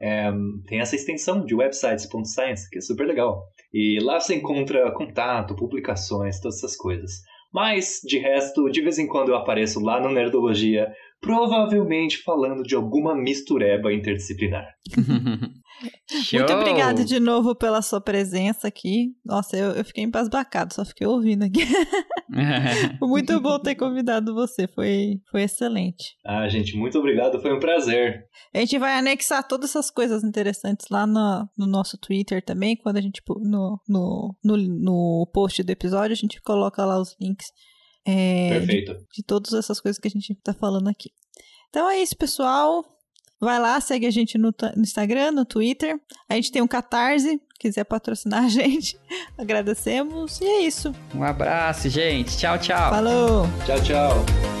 É, tem essa extensão de websites.science, que é super legal. E lá você encontra contato, publicações, todas essas coisas. Mas, de resto, de vez em quando eu apareço lá no Nerdologia, provavelmente falando de alguma mistureba interdisciplinar. Muito obrigada de novo pela sua presença aqui. Nossa, eu, eu fiquei embasbacado, só fiquei ouvindo aqui. muito bom ter convidado você, foi, foi excelente. Ah, gente, muito obrigado, foi um prazer. A gente vai anexar todas essas coisas interessantes lá no, no nosso Twitter também, quando a gente, no, no, no, no post do episódio, a gente coloca lá os links é, Perfeito. De, de todas essas coisas que a gente tá falando aqui. Então é isso, pessoal. Vai lá, segue a gente no, no, Instagram, no Twitter. A gente tem um Catarse, quiser patrocinar a gente, agradecemos. E é isso. Um abraço, gente. Tchau, tchau. Falou. Tchau, tchau.